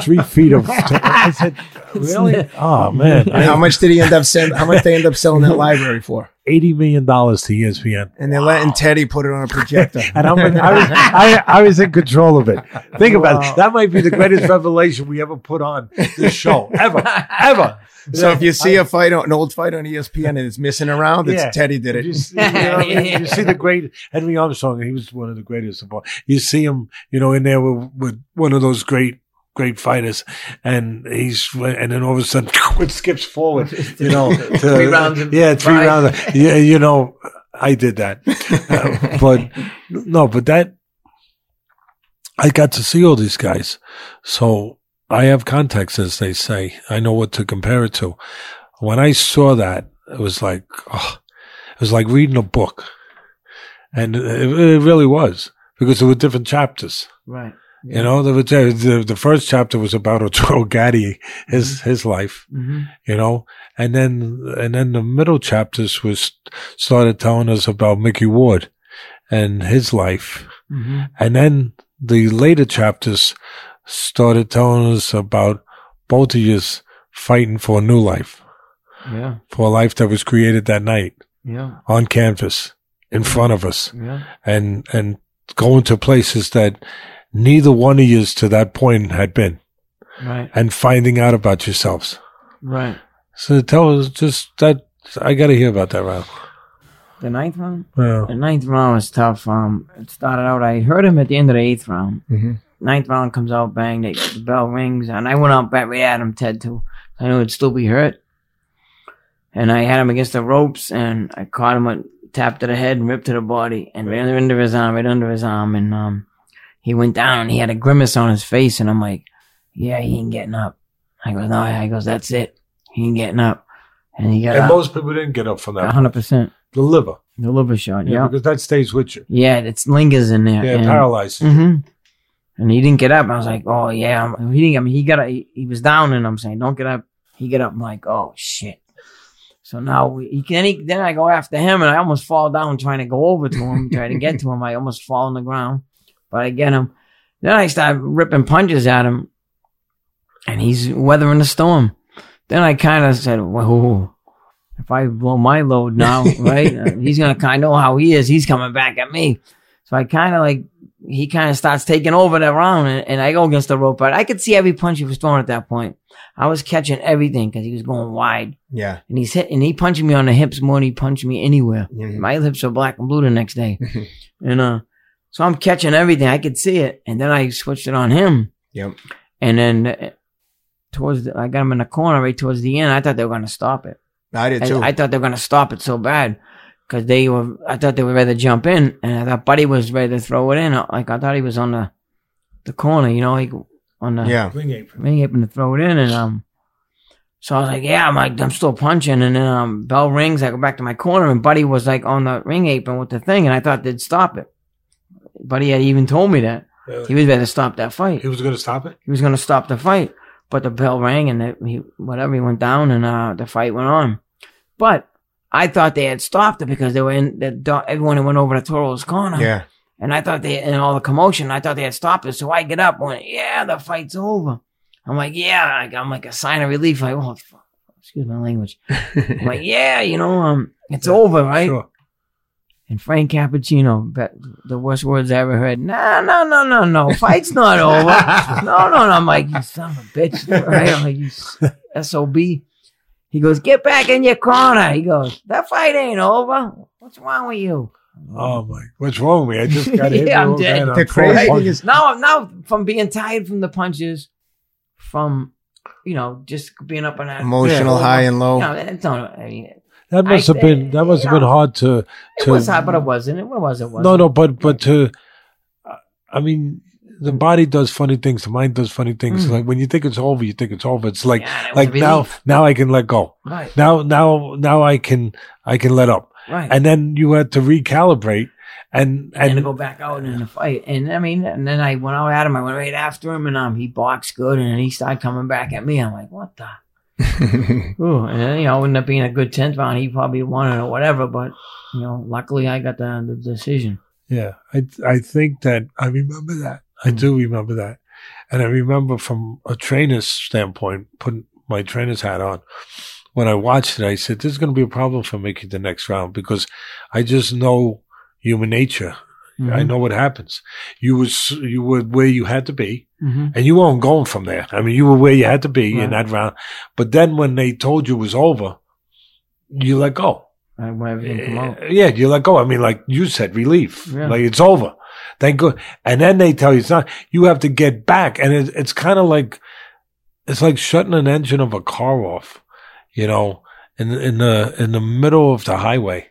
three feet of. I said, really? Oh man, how much did he end up selling? How much they end up selling that library for? Eighty million dollars to ESPN. And they're letting Teddy put it on a projector. And I'm in, I, was, I, I was in control of it. Think about Wow. it. That might be the greatest revelation we ever put on this show. Ever. Ever. So if you see a fight, on, an old fight on ESPN and it's missing around, it's Yeah. Teddy did You, it. see, you, know, you see the great Henry Armstrong. He was one of the greatest of all. You see him, you know, in there with, with one of those great, great fighters, and he's and then all of a sudden it skips forward. You know, to- Three rounds Yeah, three five. rounds. Yeah, you know, I did that, Uh, but no, but that I got to see all these guys, so I have context, as they say. I know what to compare it to. When I saw that, it was like, oh, it was like reading a book, and it, it really was because there were different chapters. right. You know, was, the the first chapter was about Arturo Gatti, his his life. hmm You know, and then and then the middle chapters was started telling us about Micky Ward and his life, hmm and then the later chapters started telling us about both of yous fighting for a new life, Yeah. for a life that was created that night. Yeah. on canvas in front of us. Yeah. and, and going to places that neither one of yous to that point had been Right. and finding out about yourselves. Right. So tell us just that I got to hear about that round. The ninth round? Yeah. The ninth round was tough. Um, it started out, I heard him at the end of the eighth round. Mhm. Ninth round comes out, bang, they, the bell rings, and I went out back right at him, Ted, too. I knew he'd still be hurt. And I had him against the ropes, and I caught him, a tap to the head and ripped to the body, and right under, under his arm, right under his arm, and um, he went down, and he had a grimace on his face, and I'm like, yeah, he ain't getting up. I goes, no, I goes, that's it. He ain't getting up. And he got And up, most people didn't get up from that. 100%. The liver. The liver shot, Yeah, yeah. because that stays with you. Yeah, it lingers in there. Yeah, and, paralyzed. hmm And he didn't get up. I was like, oh yeah. He didn't. I mean, he got. up- He, he was down, and I'm saying, don't get up. He get up. I'm like, oh shit. So now he can. He, then I go after him, and I almost fall down trying to go over to him, try to get to him. I almost fall on the ground, but I get him. Then I start ripping punches at him, and he's weathering the storm. Then I kind of said, whoa. If I blow my load now, right, uh, he's gonna kind of know how he is. He's coming back at me. So I kind of like he kind of starts taking over that round, and, and I go against the rope. But I could see every punch he was throwing at that point. I was catching everything because he was going wide, Yeah. and he's hit, and he punching me on the hips more than he punched me anywhere. Mhm. My hips were black and blue the next day, and uh, so I'm catching everything. I could see it, and then I switched it on him, Yep. and then uh, towards the, I got him in the corner right towards the end. I thought they were gonna stop it. I did I, too. I thought they were gonna stop it so bad because they were. I thought they were ready to jump in, and I thought Buddy was ready to throw it in. Like I thought he was on the the corner, you know, like on the yeah. Ring apron. ring apron to throw it in, and um. So I was like, yeah, I'm like, I'm still punching, and then um, bell rings. I go back to my corner, and Buddy was like on the ring apron with the thing, and I thought they'd stop it. Buddy had even told me that he was going to stop that fight He was going to stop it? he was going to stop the fight, but the bell rang and it, he whatever he went down and uh, the fight went on. But I thought they had stopped it because they were in the everyone went over to Toro's corner. Yeah. And I thought they in all the commotion, I thought they had stopped it. So I get up, and went, yeah, the fight's over. I'm like, yeah, I'm like a sign of relief. Like, oh, fuck. excuse my language. I'm like, yeah, you know, um, it's over, right? Sure. And Frank Cappuccino, the worst words I ever heard. Nah, no, no, no, no. Fight's not over. no, no, no. I'm like, you son of a bitch. Right? I'm like, you SOB. He goes, get back in your corner. He goes, that fight ain't over. What's wrong with you? Oh, my. What's wrong with me? I just got hit. Yeah, I'm dead. bad. The I'm crazy thing punches. is- Now, now from being tired from the punches, from, you know, just being up on that. Emotional Yeah. high and low. No, it's not, I mean, That must I have been that must have been hard to to it was hard, but it wasn't. It wasn't. was. no no but but to I mean the body does funny things the mind does funny things Mm. like when you think it's over you think it's over it's like Yeah, like now now I can let go Right, now now now I can I can let up right. and then you had to recalibrate and and to and go back out in the fight. And I mean, and then I went out at him. I went right after him, and um, he boxed good, and then he started coming back at me. I'm like, what the? Ooh, and then, you know, ended up being a good tenth round. He probably won it or whatever, but you know, luckily I got the, the decision. Yeah, I I think that I remember that. I do remember that, and I remember from a trainer's standpoint, putting my trainer's hat on. When I watched it, I said, "This is going to be a problem for making the next round because I just know human nature. I Mhm. know what happens. You was you were where you had to be, Mhm. and you weren't going from there. I mean, you were where you had to be in that round. But then when they told you it was over, you let go. I. Uh, Yeah, you let go. I mean, like you said, relief. Yeah. Like it's over. Thank God. And then they tell you it's not. You have to get back, and it, it's kind of like it's like shutting an engine of a car off. You know, in in the in the middle of the highway,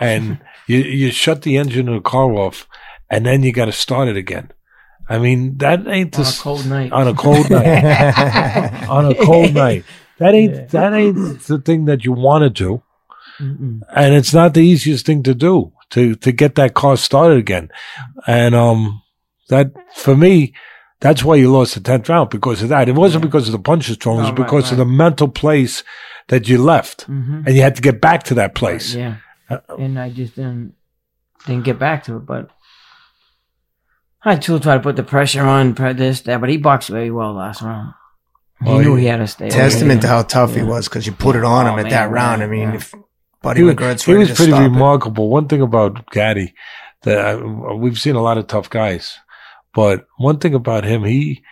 and you you shut the engine of the car off, and then you got to start it again. I mean, that ain't On a cold night. on a cold night. on a cold night. That ain't Yeah. that ain't the thing that you want to do Mm-mm. and it's not the easiest thing to do to to get that car started again. And um, that for me, that's why you lost the tenth round because of that. It wasn't Yeah. because of the punches thrown; it was Oh, right, because of the mental place that you left, Mhm. and you had to get back to that place. Yeah. Uh, and I just didn't didn't get back to it. But I too tried to put the pressure on, put this, that, but he boxed very well last round. He Oh, knew he- he had to stay. Testament to how tough he was because you put it on Oh, him at man, that round. I mean, yeah. if Buddy he was, McGirt's he was to pretty stop it. remarkable. One thing about Gatti that I, we've seen a lot of tough guys, but one thing about him, he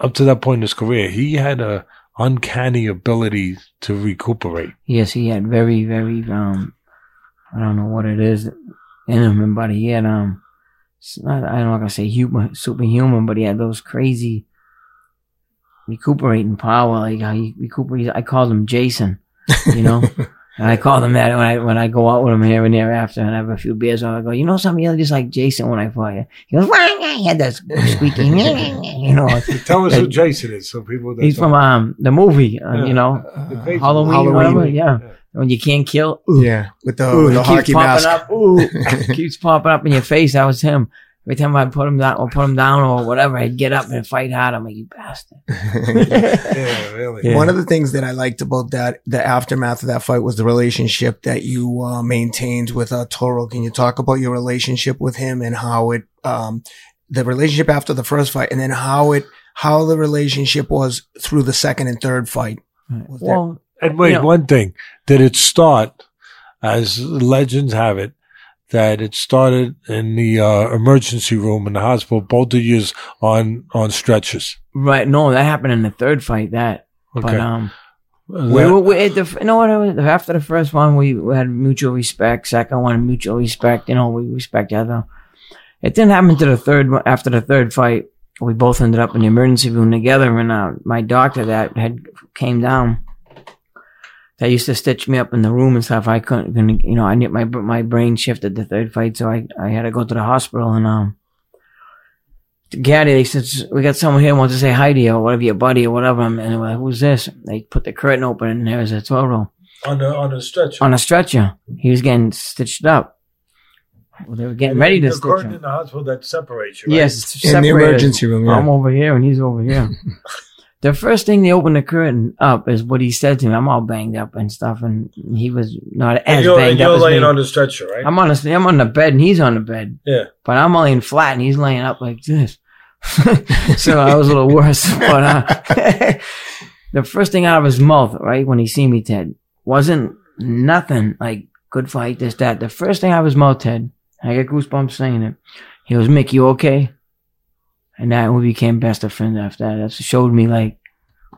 up to that point in his career, he had a uncanny ability to recuperate. Yes, he had very, very, um, I don't know what it is in him, but he had, um, not, I'm not gonna say human, superhuman, but he had those crazy recuperating power. Like how he recuperates. I called him Jason, you know, and I call him that when I when I go out with him here and there after and I have a few beers. I go, you know, something you're just like Jason when I fought you. He goes, he had that squeaking, you know. Tell us who Jason is, so people. that He's from um the movie, uh, Yeah. you know, crazy Halloween, Halloween. whatever. Yeah, when you can't kill. Ooh, Yeah, with the, Ooh, with the keeps hockey popping mask. up. Ooh, keeps popping up in your face. That was him. Every time I put him down or put him down or whatever, I'd get up and fight hard. I'm like, you bastard. Yeah, really. Yeah. One of the things that I liked about that, the aftermath of that fight was the relationship that you uh, maintained with uh, Toro. Can you talk about your relationship with him and how it, um, the relationship after the first fight and then how it, how the relationship was through the second and third fight? Was there- Well, And wait, You know- one thing. Did it start, as legends have it, that it started in the uh, emergency room in the hospital, both of you on on stretchers? right. No, that happened in the third fight. That, Okay. but um, Uh, we were we, the you know what? After the first one, we, we had mutual respect. Second one, mutual respect. You know, we respect each other. It didn't happen to the third. After the third fight, we both ended up in the emergency room together. And uh, my doctor that had came down, that used to stitch me up in the room and stuff. I couldn't, couldn't you know, I knew my my brain shifted the third fight, so I I had to go to the hospital and um. Gatti, they said, we got someone here who wants to say hi to you or whatever, your buddy or whatever. And they were like, who's this? They put the curtain open and there was a Toro on the on a stretcher. on a stretcher. He was getting stitched up. Well, they were getting ready to the curtain in the hospital that separates you. Right? Yes, it's in the emergency room, yeah. I'm over here and he's over here. the first thing they opened the curtain up is what he said to me. I'm all banged up and stuff, and he was not as And you're, and you're up as laying me. on the stretcher, right? I'm on a, I'm on the bed and he's on the bed. Yeah. But I'm laying flat and he's laying up like this. so I was a little worse. But uh, the first thing out of his mouth, right, when he seen me, Ted, wasn't nothing like good fight, this, that. The first thing out of his mouth, Ted, I get goosebumps saying it. He goes, Mick, you okay? And that we became best of friends after that. That showed me like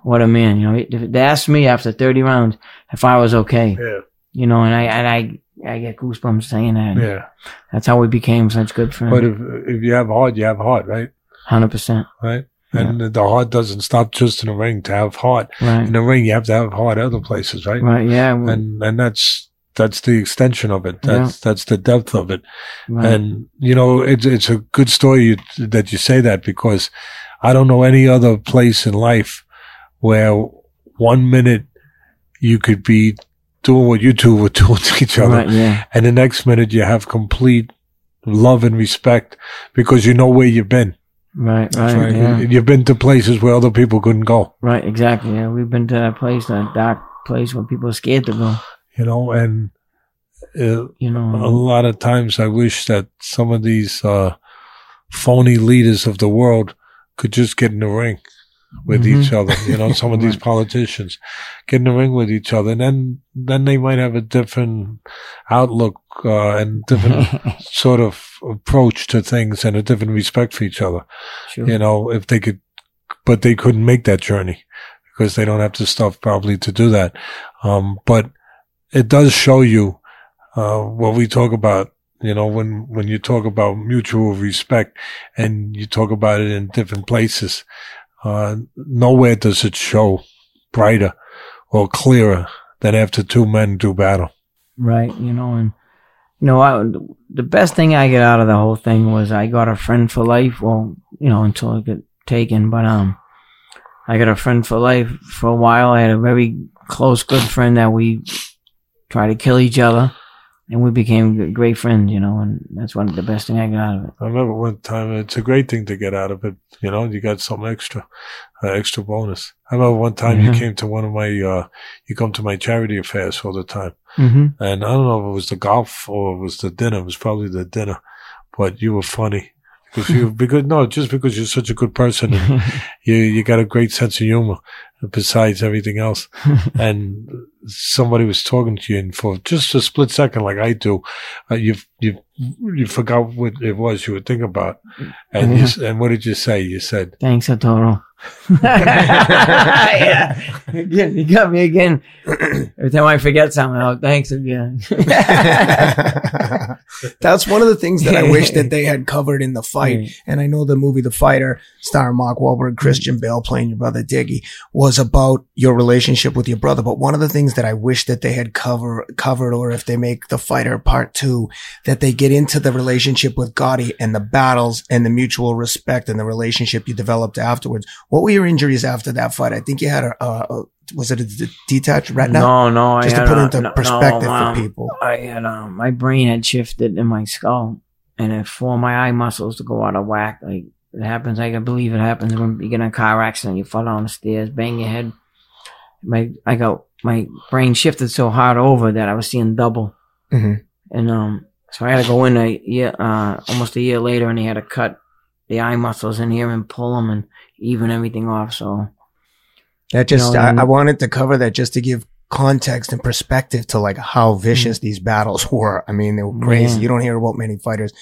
what a man. You know, they they asked me after 30 rounds if I was okay. yeah, You know, and I and I I get goosebumps saying that. yeah. That's how we became such good friends. But if if you have heart, you have heart, right? Hundred percent. Right. And the heart doesn't stop just in the ring. To have heart Right. in the ring, you have to have heart other places, right? Right. Yeah. And and that's that's the extension of it. Yeah. That's that's the depth of it. right. And you know, it's it's a good story you, that you say that because I don't know any other place in life where one minute you could be doing what you two were doing to each other, Right. Yeah. and the next minute you have complete love and respect because you know where you've been. Right. Right. right. Yeah. You've been to places where other people couldn't go. Right. Exactly. Yeah. We've been to that place, that dark place where people are scared to go. You know, and uh, You a lot of times I wish that some of these uh, phony leaders of the world could just get in the ring with Mhm. each other. You know, some of these politicians get in the ring with each other, and then then they might have a different outlook uh, and different sort of approach to things and a different respect for each other. sure. You know, if they could, but they couldn't make that journey because they don't have the stuff probably to do that. Um, but it does show you, uh, what we talk about, you know, when, when you talk about mutual respect and you talk about it in different places, uh, nowhere does it show brighter or clearer than after two men do battle. Right. You know, and you know, I, the best thing I get out of the whole thing was I got a friend for life. Well, you know, until I get taken, but um, I got a friend for life for a while. I had a very close, good friend that we tried to kill each other, and we became great friends. You know, and that's one of the best thing I got out of it. I remember one time, it's a great thing to get out of it. You know, you got something extra, uh, extra bonus. I remember one time you came to one of my, uh, you come to my charity affairs all the time. Mm-hmm. And I don't know if it was the golf or it was the dinner. It was probably the dinner, but you were funny because you because no, just because you're such a good person and you you got a great sense of humor besides everything else. and somebody was talking to you, and for just a split second, like I do, uh, you you you forgot what it was you were thinking about, and you, and what did you say? You said, Thanks, Arturo. yeah. Again, you got me again. Every time I forget something, oh, thanks again. That's one of the things that I wish that they had covered in the fight. Right. And I know the movie The Fighter, starring Mark Wahlberg, Christian Bale playing your brother Dickie, was about your relationship with your brother. But one of the things that I wish that they had cover covered, or if they make The Fighter Part Two, that they get into the relationship with Gatti and the battles and the mutual respect and the relationship you developed afterwards. What were your injuries after that fight? I think you had a, a, a was it a d- detached retina? No, no. I Just to put a- into no, perspective no, um, for people. I had um, my brain had shifted in my skull, and it formed my eye muscles to go out of whack. Like it happens. Like I believe it happens when you get in a car accident, you fall down the stairs, bang your head. My I got my brain shifted so hard over that I was seeing double, Mhm. and um, so I had to go in a year, uh, almost a year later, and he had to cut the eye muscles in here and pull them and even everything off. So That just, know, I, I wanted to cover that just to give context and perspective to like how vicious Mm. these battles were. I mean, they were crazy. Yeah. You don't hear about many fighters.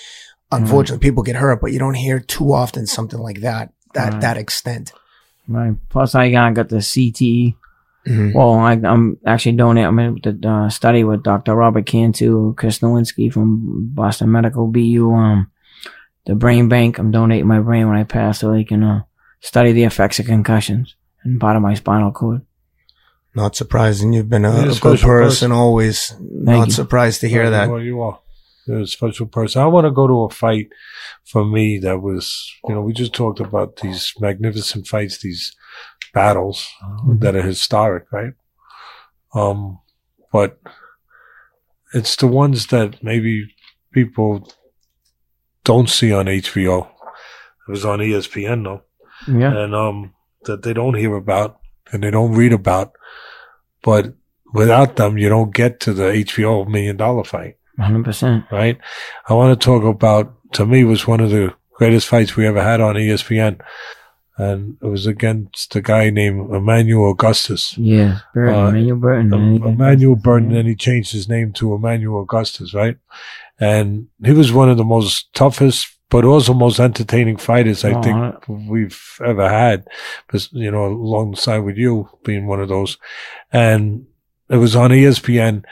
Unfortunately, people get hurt, but you don't hear too often something like that, that, Right. that extent. right. Plus, I got, got the CTE. Mhm. Well, I, I'm actually donating. I'm in the uh, study with Dr. Robert Cantu, Chris Nowinski from Boston Medical BU. Um, the brain bank. I'm donating my brain when I pass so they can uh, study the effects of concussions and part of my spinal cord. Not surprising. You've been a, a a good person, person. always. Not you. surprised to hear "Oh, that. Well, you are. You're a special person. I want to go to a fight for me that was, you know, we just talked about these magnificent fights, these battles that are historic, right? Um, but it's the ones that maybe people don't see on HBO. It was on ESPN though. Yeah. and um that they don't hear about and they don't read about. But without them, you don't get to the HBO million dollar fight, 100%. right? I want to talk about. To me, was one of the greatest fights we ever had on ESPN, and it was against a guy named Emmanuel Augustus. Yeah. Burton, Uh, Emmanuel Burton. Um, man. Emmanuel Burton, Yeah. then he changed his name to Emmanuel Augustus, right? And he was one of the most toughest, but also most entertaining fighters I Oh, think I- we've ever had. Because, you know, alongside with you being one of those. And it was on ESPN.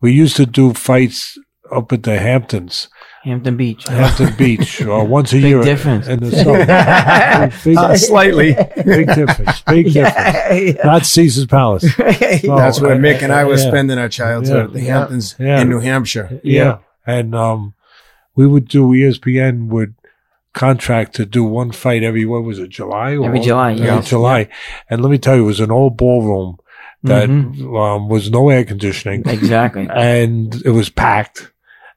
We used to do fights up at the Hamptons, Hampton Beach. Hampton Beach, or once a Big year difference. in the summer. big, Uh, slightly. big difference. Big difference. yeah. Not Caesar's Palace. No, That's where uh, Mick and I were yeah. spending our childhood, at the Hamptons Yeah. in New Hampshire. Yeah. And um we would do ESPN would contract to do one fight every what was it, July or Every July, Every yeah. July. And let me tell you, it was an old ballroom that Mhm. um was no air conditioning Exactly. and it was packed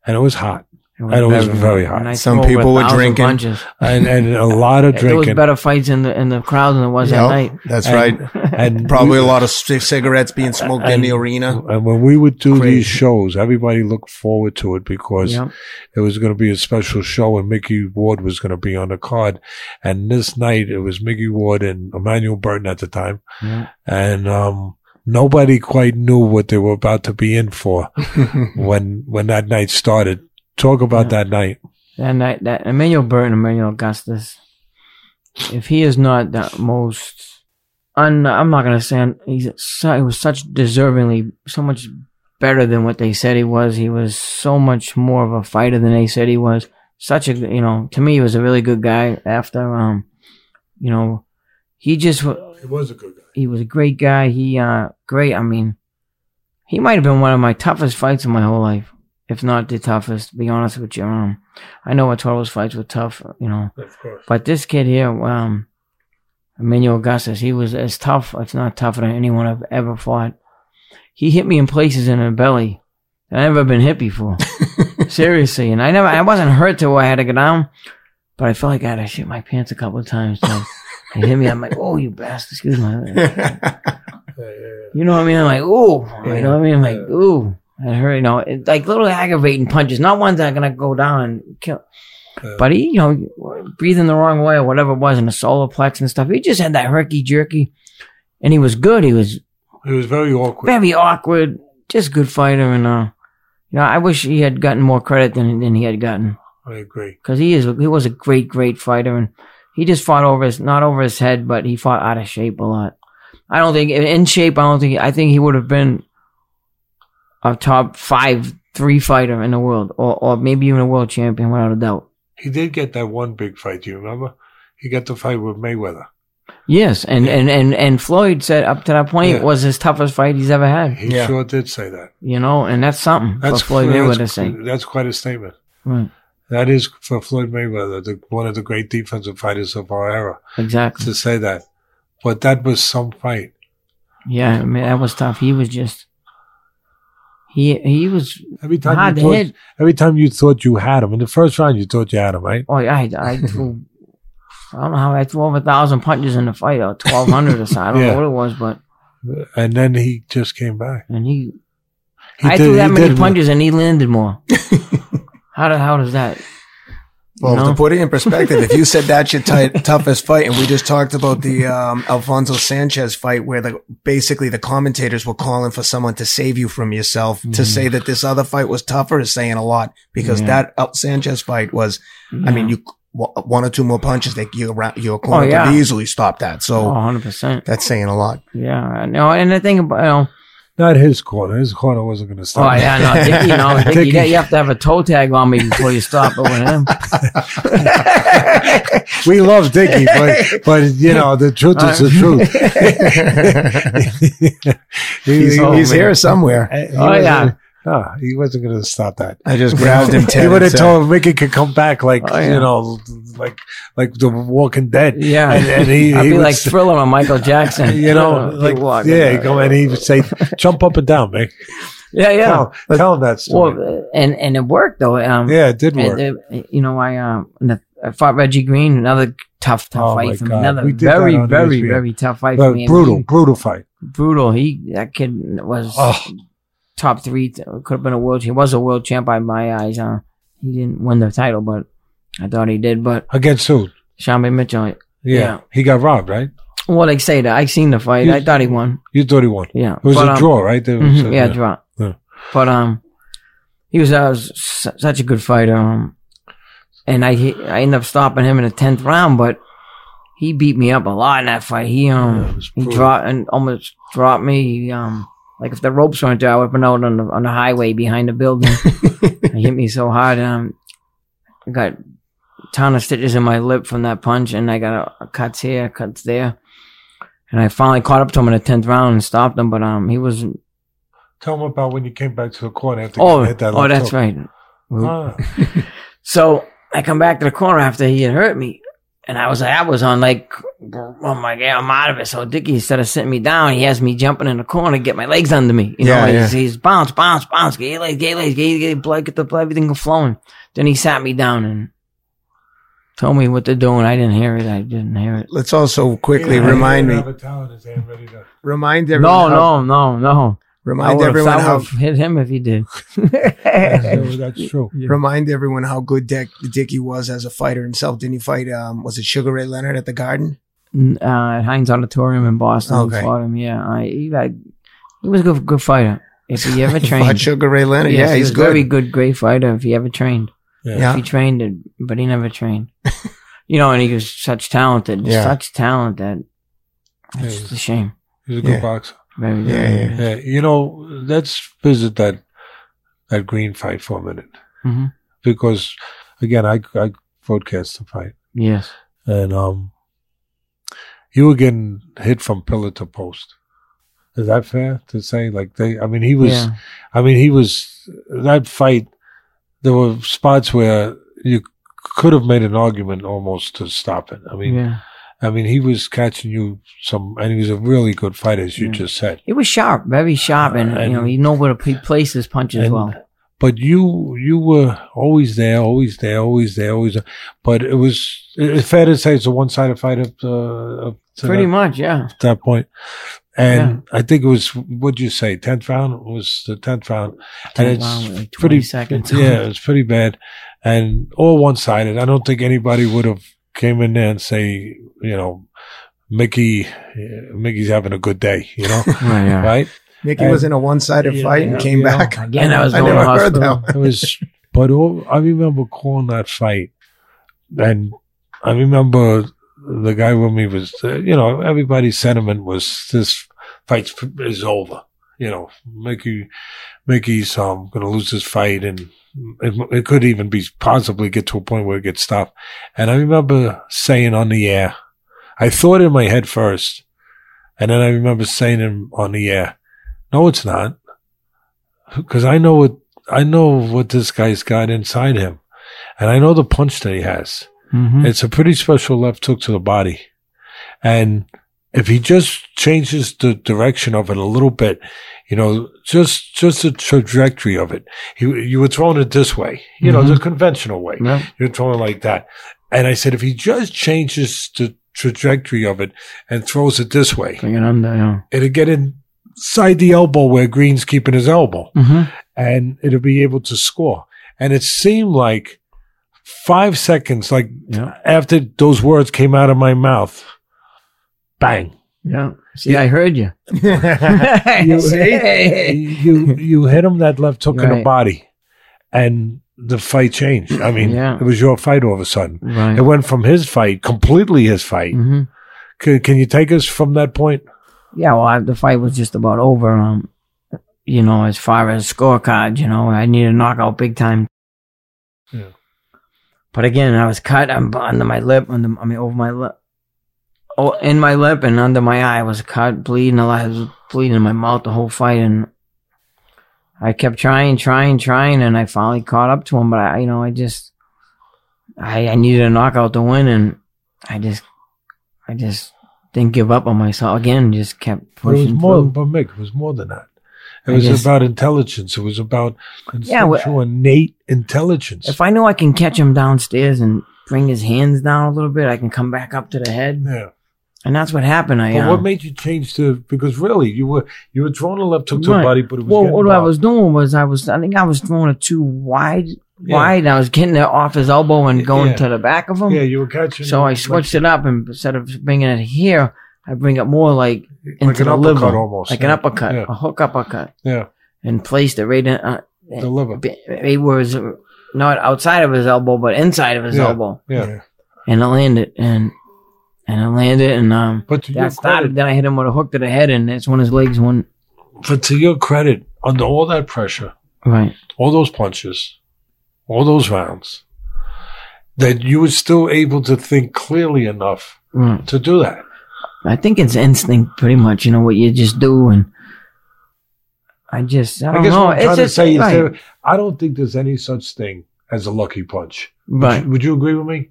and it was hot. And it was very hot. and Some people were drinking. bunches. And and a lot of drinking. There was better fights in the in the crowd than there was Yep, that night. That's And- right. And Probably we- a lot of cigarettes being smoked in the arena. and when we would do Crazy. these shows, everybody looked forward to it because Yep. it was going to be a special show and Micky Ward was going to be on the card. And this night it was Micky Ward and Emmanuel Burton at the time. Yeah. And, um, nobody quite knew what they were about to be in for when, when that night started. Talk about Yeah. that night. That night, that Emmanuel Burton, Emmanuel Augustus, if he is not the most, un, I'm not gonna say un- he's so, he was such deservingly so much better than what they said he was. He was so much more of a fighter than they said he was. Such a you know, to me, he was a really good guy. After um, you know, he just He was a good guy. he was a great guy. He uh great. I mean, he might have been one of my toughest fights in my whole life, if not the toughest. To be honest with you, um, I know Arturo's fights were tough, you know, Of course. but this kid here, um, Emmanuel Augustus, he was as tough, if not tougher than anyone I've ever fought. He hit me in places in the belly that I've never been hit before. Seriously, and I never, I wasn't hurt till I had to go down, but I felt like I had to shit my pants a couple of times. So he hit me. I'm like, oh, you bastard! Excuse me. You know what I mean? I'm like, ooh. You know what I mean? I'm like, ooh. It hurt, you know, it, like little aggravating punches, not ones that are gonna go down and kill. But he, you know, breathing the wrong way or whatever it was in the solar plex and stuff. He just had that herky jerky, and he was good. He was He was very awkward. very awkward, just good fighter. And uh, you know, I wish he had gotten more credit than than he had gotten I agree. because he is he was a great great fighter and he just fought over his not over his head, but he fought out of shape a lot. I don't think in shape. I don't think I think he would have been a top five three fighter in the world, or or maybe even a world champion without a doubt. He did get that one big fight. Do you remember? He got the fight with Mayweather. Yes, and and and and Floyd said up to that point Yeah. was his toughest fight he's ever had. He Yeah. sure did say that. You know, and that's something That's for Floyd that's, Mayweather to say. That's quite a statement. Right, That is for Floyd Mayweather, the, one of the great defensive fighters of our era, exactly. to say that. But that was some fight. Yeah, I mean that was tough. He was just he he was Every time hard you to thought, hit. every time you thought you had him in the first round, you thought you had him, right? Oh, I I threw. I don't know how I threw over a thousand punches in the fight, or twelve hundred or so. I don't Yeah. know what it was, but uh, And then he just came back. and he, He I did- threw that many punches and he landed more. how do, how does that? Well, No. to put it in perspective, if you said that's your ti- toughest fight, and we just talked about the um, Alfonso Sanchez fight, where the basically the commentators were calling for someone to save you from yourself, to say that this other fight was tougher is saying a lot because Yeah. that Al- Sanchez fight was, I mean, you w- one or two more punches that you your corner Oh, yeah. could easily stop that. So Oh, 100 percent. that's saying a lot. Yeah, no, and the thing about you know, Not his corner. His corner wasn't going to stop. oh stop. yeah, no, Dickie, you know, Dickie, Dickie. you have to have a toe tag on me before you stop it with him. we love Dickie, but but you know the truth is the truth. He- He's, Oh, he's here somewhere. Oh, wasn't- yeah. No, he wasn't going to stop that. I just grabbed him. He would have told Micky could come back like Oh, yeah. you know, like like the Walking Dead. Yeah, and, and he, I'd he be like s- Thriller or Michael Jackson. you know, like yeah, he come and he would say, "Jump up and down, Mick." yeah, yeah. Tell, tell him that story. Well, and and it worked though. Um, yeah, it did work. And, uh, you know, I um, I fought Reggie Green, another tough, tough Oh, my fight for me. God. Another We did that very, very, ESPN. very tough fight But for me. brutal, He- brutal fight. brutal. He that kid was Oh. Top three. Could have been a world. Champ he was a world champ by my eyes. Uh, he didn't win the title, but I thought he did. But Against who? Sharmba Mitchell. Yeah. Yeah. he got robbed, right? Well, they say that I seen the fight. You- I thought he won. You thought he won. Yeah, It was But, a um, draw, right? Mhm, a- yeah, draw. Yeah. But um, he was, uh, was such a good fighter. Um, and I I ended up stopping him in the tenth round, but he beat me up a lot in that fight. He um he dropped and almost dropped me. He, um, like if the ropes weren't there, I would have been out on the on the highway behind the building. he hit me so hard. Um, I got a ton of stitches in my lip from that punch, and I got a, a cuts here, cuts there. And I finally caught up to him in the tenth round and stopped him, but um, he was Tell him about when you came back to the corner after oh you hit that. oh that's hook. right. Ah, So I come back to the corner after he had hurt me, and I was like, I was on like, oh my god, I'm out of it. So Dickie instead of sitting me down, he has me jumping in the corner, get my legs under me. You know, Yeah, he's, he's bounce, bounce, bounce, get your legs, get your legs, get, your- get your blood, get the blood, everything flowing. Then he sat me down and told me what to do, and I didn't hear it. I didn't hear it. Let's also quickly Yeah, remind me. have a towel in his hand ready to- Remind everyone. No, how, no, no, no. I Remind would've- everyone how. hit him if he did. That's that's true. Remind everyone how good Dick, Dickie was as a fighter himself. Didn't he fight? Um, was it Sugar Ray Leonard at the Garden? uh, at Hynes Auditorium in Boston. Okay. Okay. Fought him. Yeah, I, he, I, he was a good, good fighter. If he ever Fought trained, Sugar Ray Leonard. Yes, yeah, he he's was good. Very good, great fighter. If he ever trained, yeah. if he trained but he never trained. you know, and he was such talented, Yeah. such talent that it's Yeah. just a shame. He's a good Yeah. boxer. Very good. Yeah, yeah. Yeah, you know, let's visit that that green fight for a minute hmm because again, I I broadcast the fight Yes. and um, you were getting hit from pillar to post. Is that fair to say? Like they, I mean, he was. yeah. I mean, he was that fight. There were spots where you could have made an argument almost to stop it. I mean, yeah. I mean, he was catching you some, and he was a really good fighter, as you Yeah. just said. He was sharp, very sharp, and, And- you know he know where to p- place his punches And- well. But you, you were always there, always there, always there, always. There. But it was it's fair to say it's a one-sided fight up to, up to Pretty that, much, yeah. At that point. And I think it was what'd you say? Tenth round was the tenth round, and it's round like 20 pretty seconds. Yeah, it's pretty bad. and all one sided. I don't think anybody would have came in there and say, you know, Micky, Micky's having a good day, you know, Right, yeah. right? Micky And- was in a one-sided Yeah, fight and came yeah. back. Again, I was I going never heard hospital. that. It was, but all, I remember calling that fight, and I remember the guy with me was, uh, you know, everybody's sentiment was this fight is over. You know, Micky, Micky's um going to lose this fight, and it, it could even be possibly get to a point where it gets stopped. And I remember saying on the air, I thought in my head first, and then I remember saying in, on the air, "No, it's not," because I know what I know what this guy's got inside him, and I know the punch that he has. Mhm. It's a pretty special left hook to the body. And if he just changes the direction of it a little bit, you know, just, just the trajectory of it. He, you were throwing it this way, you know, Mhm. the conventional way. Yeah. You're throwing like that. And I said, if he just changes the trajectory of it and throws it this way, Bring it under, yeah. it'll get inside the elbow where Green's keeping his elbow hmm and it'll be able to score. And it seemed like five seconds, like Yeah. after those words came out of my mouth, bang. Yeah. See, I heard you. You, See? you, you hit him that left hook in the body and the fight changed. I mean, Yeah. it was your fight all of a sudden. Right. It went from his fight, completely his fight. hmm Can, can you take us from that point? Yeah, well, I, the fight was just about over. Um, you know, as far as scorecards, you know, I needed a knockout big time. Yeah. But again, I was cut um, under my lip, under, I mean, over my lip. Oh, in my lip and under my eye I was cut, bleeding a lot. I was bleeding in my mouth the whole fight, and I kept trying, trying, trying, and I finally caught up to him. But I, you know, I just, I, I needed a knockout to win, and I just, I just didn't give up on myself again. Just kept But it was more, through. but Mick, it was more than that. It I was guess- about intelligence. It was about Yeah, well- uh, innate intelligence. If I know I can catch him downstairs and bring his hands down a little bit, I can come back up to the head, yeah. And that's what happened. I But what made you change to? Because really, you were you were throwing a left hook to Right. the body, but it was well, what I was doing was I was I think I was throwing it too wide, Yeah. wide. and I was getting it off his elbow and going Yeah. to the back of him. Yeah, you were catching. so I like- switched it up and instead of bringing it here, I bring it more like like into an the uppercut liver, almost, like yeah. an uppercut, a hook uppercut, yeah. and placed it right in. Uh, the liver. it was not outside of his elbow, but inside of his elbow, Yeah, and it landed and and it landed and um. but to your That started. credit, Then I hit him with a hook to the head, and that's when his legs went but to your credit, under all that pressure, right. all those punches, all those rounds, that you were still able to think clearly enough Right. to do that. I think it's instinct, pretty much. You know what you just do, and I just I I don't guess know. what I'm it's to say is right. there, I don't think there's any such thing as a lucky punch. Would right. you, would you agree with me?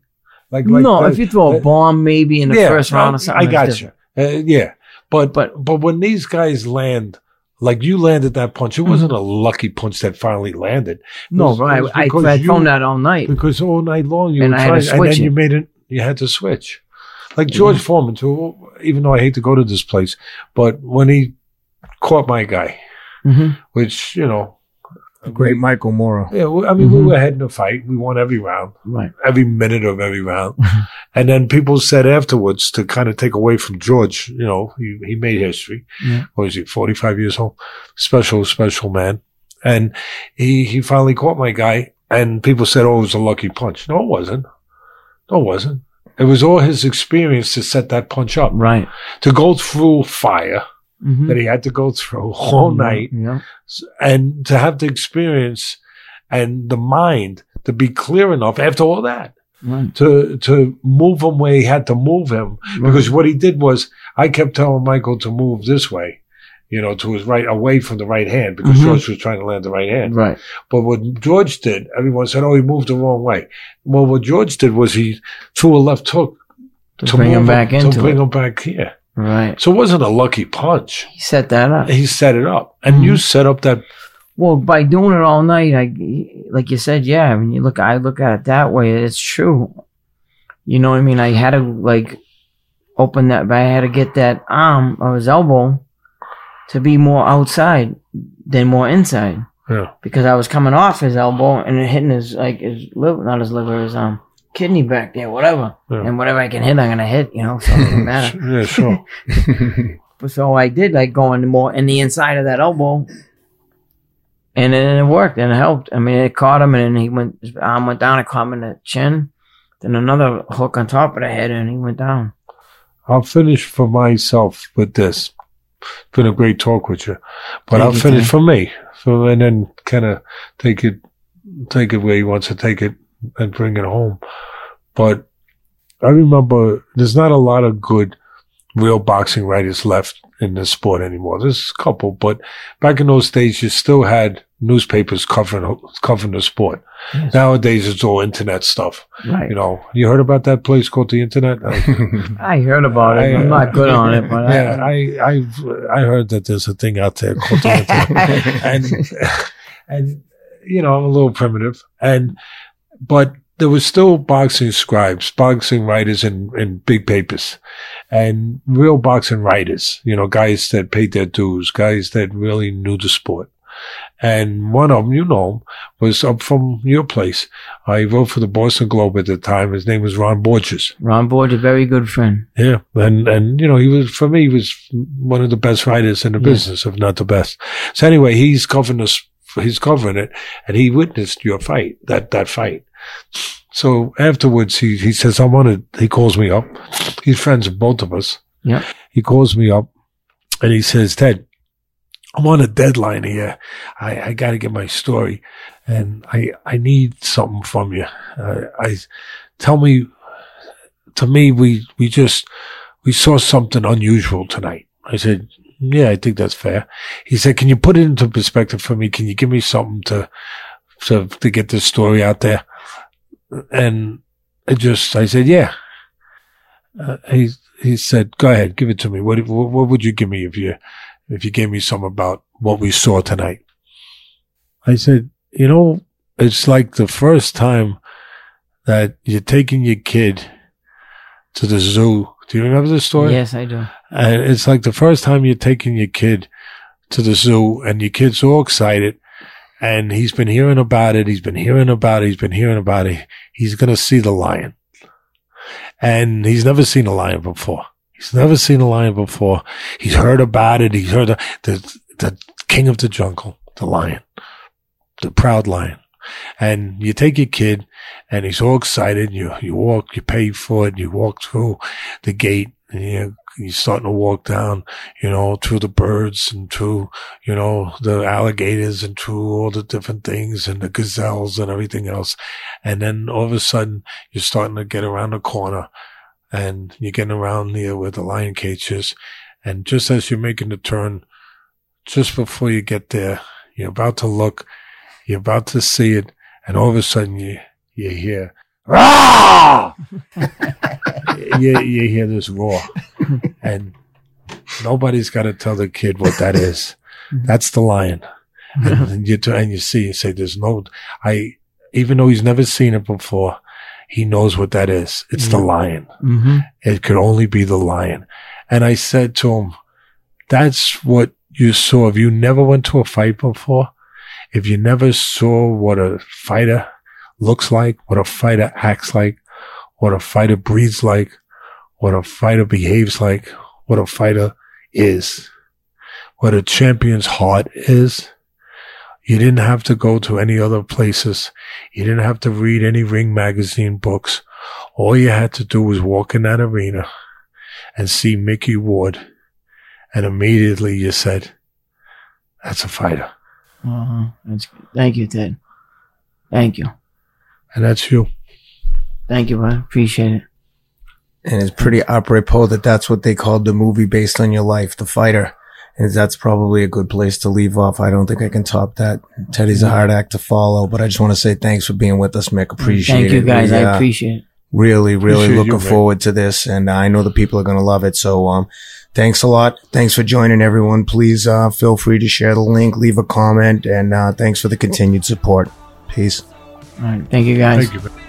Like, no, the- if you throw a bomb maybe in the first round or something, I got different. you. Uh, yeah, but But- but when these guys land, like you landed that punch, it wasn't a lucky punch that finally landed. It Mm-hmm. No, was- it right. I, I had you- thrown that all night. because all night long you And were I had to trying, and then switch you made it. You had to switch, like George Foreman too. Even though I hate to go to this place, but when he caught my guy, hmm which you know, The great Michael Moorer. yeah, we- I mean, we Mhm. were heading a fight. We won every round. Right. every minute of every round. and then people said afterwards to kind of take away from George, you know, he, he made history. Yeah. What is he, 45 years old? Special, special man. And he, he finally caught my guy and people said, oh, it was a lucky punch. No, it wasn't. No, it wasn't. It was all his experience to set that punch up, Right. to go through fire hmm that he had to go through all night Yeah. and to have the experience and the mind to be clear enough after all that Right. to to move him where he had to move him because what he did was I kept telling Michael to move this way, you know, to his right, away from the right hand because Mhm. George was trying to land the right hand. Right. But what George did, everyone said, "Oh, he moved the wrong way." Well, what George did was he threw a left hook To, bring him back to into bring it. him back here. Right. So it wasn't a lucky punch. He set that up. He set it up, and you Mhm. set up that. Well, by doing it all night, I like you said, yeah. When you look, I look at it that way. It's true. You know what I mean? I had to like open that. But I had to get that arm or his elbow to be more outside than more inside. Yeah. because I was coming off his elbow and hitting his like his liver, not his liver, his um kidney back there, whatever. Yeah. And whatever I can hit, I'm gonna hit. You know, so it doesn't matter. Yeah, sure. But so I did like going more in the inside of that elbow, and then it worked and it helped. I mean, it caught him, and then he went his arm went down. It caught him in the chin, then another hook on top of the head, and he went down. I'll finish for myself with this. It's been a great talk with you, but Thank I'll you, finish for me. So and then kind of take it, take it where he wants to take it and bring it home. But I remember there's not a lot of good real boxing writers left in this sport anymore. There's a couple, but back in those days, you still had newspapers covering covering the sport. Yes. Nowadays, it's all internet stuff. Right. You know, you heard about that place called the Internet? I- I heard about it. I, I'm not good on it, but yeah, I I've I heard that there's a thing out there called the internet, and and you know I'm a little primitive, and but there was still boxing scribes, boxing writers in in big papers, and real boxing writers. You know, guys that paid their dues, guys that really knew the sport. And one of them, you know, was up from your place. I wrote for the Boston Globe at the time. His name was Ron Borges. Ron Borges, a very good friend. Yeah, and and you know he was for me he was one of the best writers in the Yeah. business, if not the best. So anyway, he's covering this, he's covering it, and he witnessed your fight, that that fight. So afterwards, he he says, "I want to." He calls me up. He's friends with both of us. Yeah. He calls me up, and he says, "Ted, I'm on a deadline here. I I got to get my story, and I I need something from you. Uh, I tell me." To me, we we just we saw something unusual tonight. I said, yeah, I think that's fair. He said, can you put it into perspective for me? Can you give me something to, to, to get this story out there? And it just, I said, yeah. Uh, he, he said, go ahead, give it to me. What, what, what would you give me if you, if you gave me some about what we saw tonight? I said, you know, it's like the first time that you're taking your kid to the zoo. Do you remember this story? Yes, I do. And it's like the first time you're taking your kid to the zoo and your kid's all excited and he's been hearing about it. He's been hearing about it. He's been hearing about it. He's going to see the lion and he's never seen a lion before. He's never seen a lion before. He's heard about it. He's heard the, the, the king of the jungle, the lion, the proud lion. And you take your kid and he's all excited. You, you walk, you pay for it. You walk through the gate and you, you're starting to walk down, you know, through the birds and through, you know, the alligators and through all the different things and the gazelles and everything else. And then all of a sudden you're starting to get around the corner and you're getting around near where the lion cage is. And just as you're making the turn, just before you get there, you're about to look, you're about to see it, and all of a sudden you, you hear, Rah! you, you hear this roar, and nobody's got to tell the kid what that is. That's the lion. And you, and you see, you say, there's no, I, even though he's never seen it before, he knows what that is. It's the lion. Mm-hmm. It could only be the lion. And I said to him, that's what you saw. If you never went to a fight before, if you never saw what a fighter looks like, what a fighter acts like, what a fighter breathes like, what a fighter behaves like, what a fighter is, what a champion's heart is, you didn't have to go to any other places. You didn't have to read any Ring magazine books. All you had to do was walk in that arena and see Micky Ward. And immediately you said, that's a fighter. Uh-huh. That's Thank you, Ted. Thank you. And that's you. Thank you, bud. Appreciate it. And it's pretty apropos that that's what they called the movie based on your life, The Fighter. And that's probably a good place to leave off. I don't think I can top that. Teddy's a hard act to follow, but I just want to say thanks for being with us, Mick. Appreciate Thank it. you, guys. We, I uh, appreciate it. really, really Appreciate looking Mick. forward to this. And I know the people are going to love it. So, um, thanks a lot. Thanks for joining everyone. Please, uh, feel free to share the link, leave a comment, and, uh, thanks for the continued support. Peace. All right. Thank you, guys. Thank you. man.